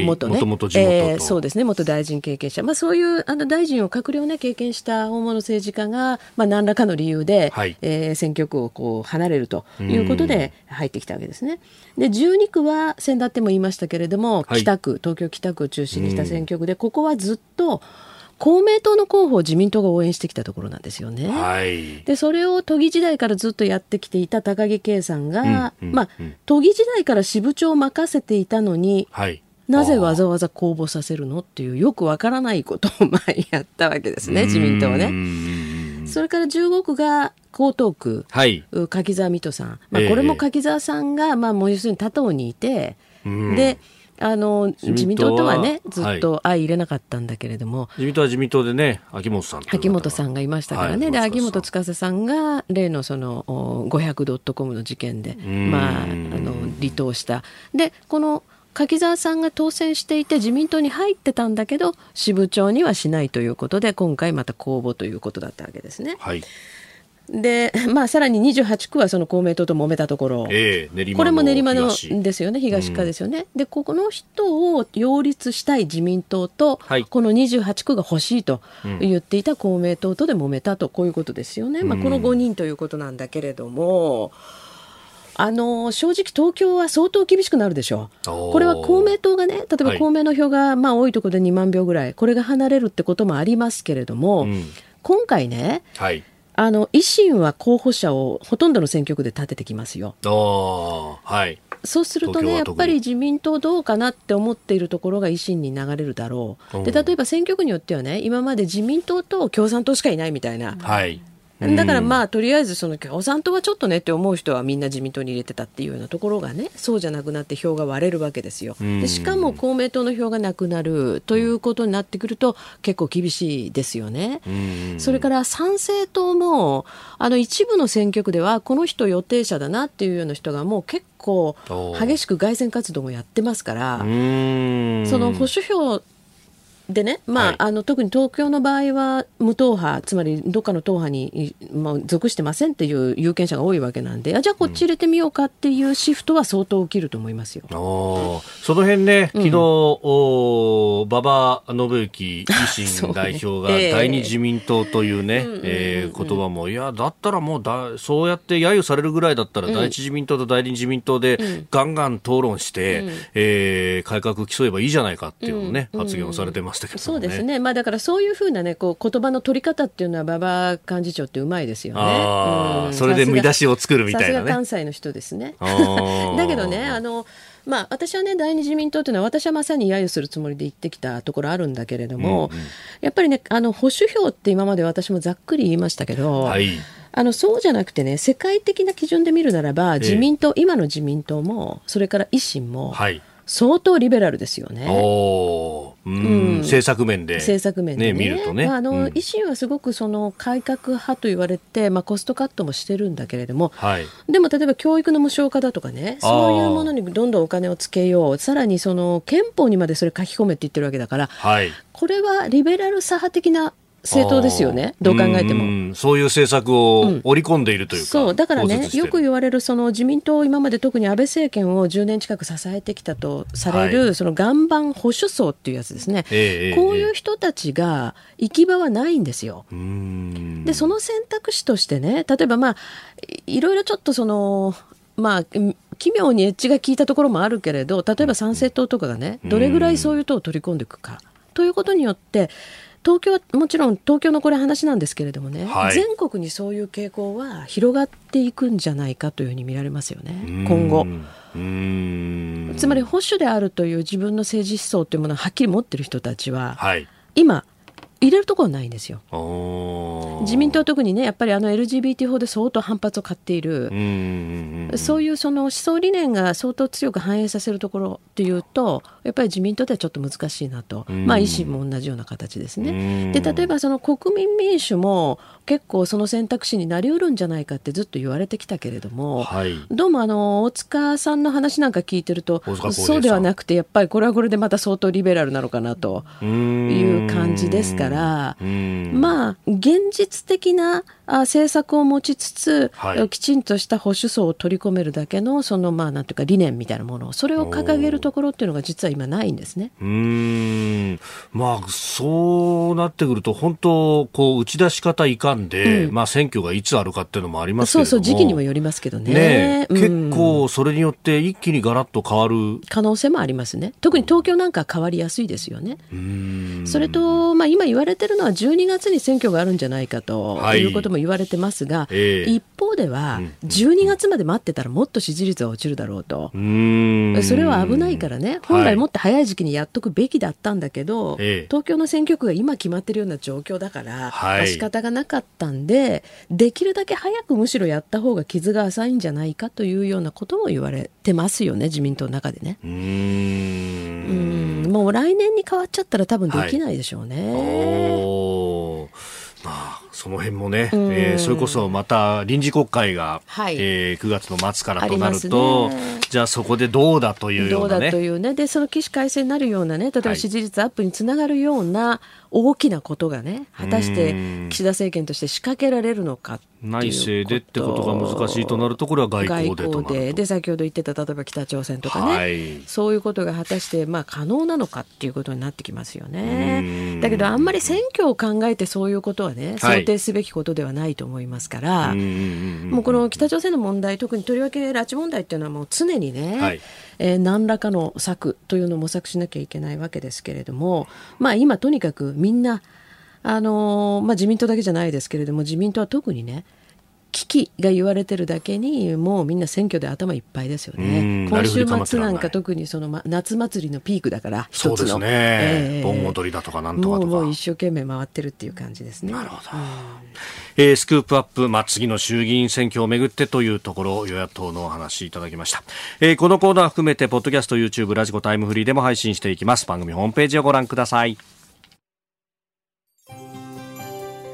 元ね、はい、元えー、そうですね。元大臣経験者、まあ、そういうあの大臣を閣僚ね経験した大物政治家が、まあ、何らかの理由で、はい、えー、選挙区をこう離れるということで入ってきたわけですね。で12区は先だっても言いましたけれども、はい、北区東京北区を中心にした選挙区でここはずっと公明党の候補を自民党が応援してきたところなんですよね。はい、でそれを都議時代からずっとやってきていた高木圭さんが、うんうん、まあ、都議時代から支部長を任せていたのに、はい、なぜわざわざ公募させるのっていうよくわからないことを前やったわけですね自民党ね。それから15区が江東区、はい、柿沢水戸さん、まあ、これも柿沢さんが、まあ、もう要するに他党にいて、であの自民党とはねずっと相入れなかったんだけれども、はい、自民党は自民党でね秋元さん秋元さんがいましたからね、はい、で秋元司さんが例のその500コムの事件でまああの離党した。でこの柿沢さんが当選していて自民党に入ってたんだけど支部長にはしないということで今回また公募ということだったわけですね。はいで、*laughs* まあ、さらに28区はその公明党と揉めたところ、えー、これも練馬のですよね、東区ですよね、うん、でここの人を擁立したい自民党と、はい、この28区が欲しいと言っていた公明党とで揉めたと、こういうことですよね、まあ、この5人ということなんだけれども。あの正直、東京は相当厳しくなるでしょう、これは公明党がね、例えば公明の票が、まあ、多いところで2万票ぐらい、これが離れるってこともありますけれども、うん、今回ね、はい、あの維新は候補者をほとんどの選挙区で立ててきますよ。はい、そうするとね、やっぱり自民党どうかなって思っているところが維新に流れるだろう、で例えば選挙区によってはね、今まで自民党と共産党しかいないみたいな、はい、だからまあとりあえずその共産党はちょっとねって思う人はみんな自民党に入れてたっていうようなところがねそうじゃなくなって票が割れるわけですよ。でしかも公明党の票がなくなるということになってくると結構厳しいですよね。それから参政党もあの一部の選挙区ではこの人予定者だなっていうような人がもう結構激しく凱旋活動もやってますからその保守票でね、まあ、はい、あの特に東京の場合は無党派、つまりどっかの党派に、まあ、属してませんっていう有権者が多いわけなんで、あじゃあこっち入れてみようかっていうシフトは相当起きると思いますよ。うん、その辺ね、昨日、うん、お馬場伸幸維新 *laughs* 代表が第二自民党というね、え言葉も、いや、だったらもうだ、そうやって揶揄されるぐらいだったら、第一自民党と第二自民党でガンガン討論して、うん、えー、改革競えばいいじゃないかっていうのね、発言をされてます。したけど、ね、そうですね、まあ、だからそういうふうな、ね、こう言葉の取り方っていうのは、馬場幹事長ってうまいですよね。うん、それで見出しを作るみたいな、ね、関西の人ですね。*laughs* だけどねあのまあ、私はね、第二自民党というのは、私はまさに揶揄するつもりで言ってきたところあるんだけれども、うんうん、やっぱりね、あの保守票って今まで私もざっくり言いましたけど、はい、あのそうじゃなくてね、世界的な基準で見るならば、自民党、ええ、今の自民党も、それから維新も、はい相当リベラルですよね。うん、政策面で、政策面で、ね、見るとね。まあ、あの、うん、維新はすごくその改革派と言われて、まあ、コストカットもしてるんだけれども、はい、でも例えば教育の無償化だとかね、そういうものにどんどんお金をつけよう、さらにその憲法にまでそれ書き込めって言ってるわけだから、はい、これはリベラル左派的な政党ですよね、どう考えても。そういう政策を織り込んでいるというか、うん、そう。だからね、よく言われるその自民党、今まで特に安倍政権を10年近く支えてきたとされる、はい、その岩盤保守層っていうやつですね、えー、こういう人たちが行き場はないんですよ。で、その選択肢としてね、例えばまあ、いろいろちょっとその、まあ、奇妙にエッジが効いたところもあるけれど例えば参政党とかがねどれぐらいそういう党を取り込んでいくか、ということによって東京はもちろん東京のこれ話なんですけれどもね、はい、全国にそういう傾向は広がっていくんじゃないかというふうに見られますよね今後。つまり保守であるという自分の政治思想というものをはっきり持っている人たちは、はい、今入れるところないんですよ。自民党は特にねやっぱりあの LGBT 法で相当反発を買っている。そういうその思想理念が相当強く反映させるところっていうとやっぱり自民党ではちょっと難しいなと、まあ維新も同じような形ですね。で例えばその国民民主も結構その選択肢になりうるんじゃないかってずっと言われてきたけれども、はい、どうもあの大塚さんの話なんか聞いてるとそうではなくてやっぱりこれはこれでまた相当リベラルなのかなという感じですから、まあ現実的な政策を持ちつつ、はい、きちんとした保守層を取り込めるだけのそのまあなんていうか理念みたいなものそれを掲げるところっていうのが実は今ないんですね。うん。まあそうなってくると本当こう打ち出し方いかんで、うん、まあ選挙がいつあるかっていうのもありますけどそうそう時期にもよりますけどね。ねうん、結構それによって一気にガラッと変わる。可能性もありますね。特に東京なんか変わりやすいですよね。それとまあ今言われてるのは12月に選挙があるんじゃないかとい。うことも言われてますが、はいえ。ー、一方では12月まで待ってたらもっと支持率が落ちるだろうと。それは危ないからね。本来もっと早い時期にやっとくべきだったんだけど、はい、東京の選挙区が今決まってるような状況だから、はい、仕方がなかったんで、できるだけ早くむしろやった方が傷が浅いんじゃないかというようなことも言われてますよね、自民党の中でね。うん。もう来年に変わっちゃったら多分できないでしょうね。はいまあ、その辺もね、えー、それこそまた臨時国会が、はい、えー、9月の末からとなると、ね、じゃあそこでどうだというような、ね、どうだというね。でその起死回生になるようなね例えば支持率アップにつながるような大きなことがね果たして岸田政権として仕掛けられるのか内政でってことが難しいとなるとこれは外交で外交でで先ほど言ってた例えば北朝鮮とかね、はい、そういうことが果たしてまあ可能なのかっていうことになってきますよね。だけどあんまり選挙を考えてそういうことはね想定すべきことではないと思いますから、はい、もうこの北朝鮮の問題特にとりわけ拉致問題っていうのはもう常にね、はい、えー、何らかの策というのを模索しなきゃいけないわけですけれどもまあ今とにかくみんなあのまあ、自民党だけじゃないですけれども自民党は特にね危機が言われてるだけにもうみんな選挙で頭いっぱいですよね。今週末なんか特にその、ま、夏祭りのピークだから一つの、ねえー、盆踊りだとかなんとかもうもう一生懸命回ってるっていう感じですね。なるほど。うん、えー、スクープアップ、まあ、次の衆議院選挙をめぐってというところ与野党のお話いただきました、えー、このコーナー含めてポッドキャスト YouTube ラジコタイムフリーでも配信していきます番組ホームページをご覧ください。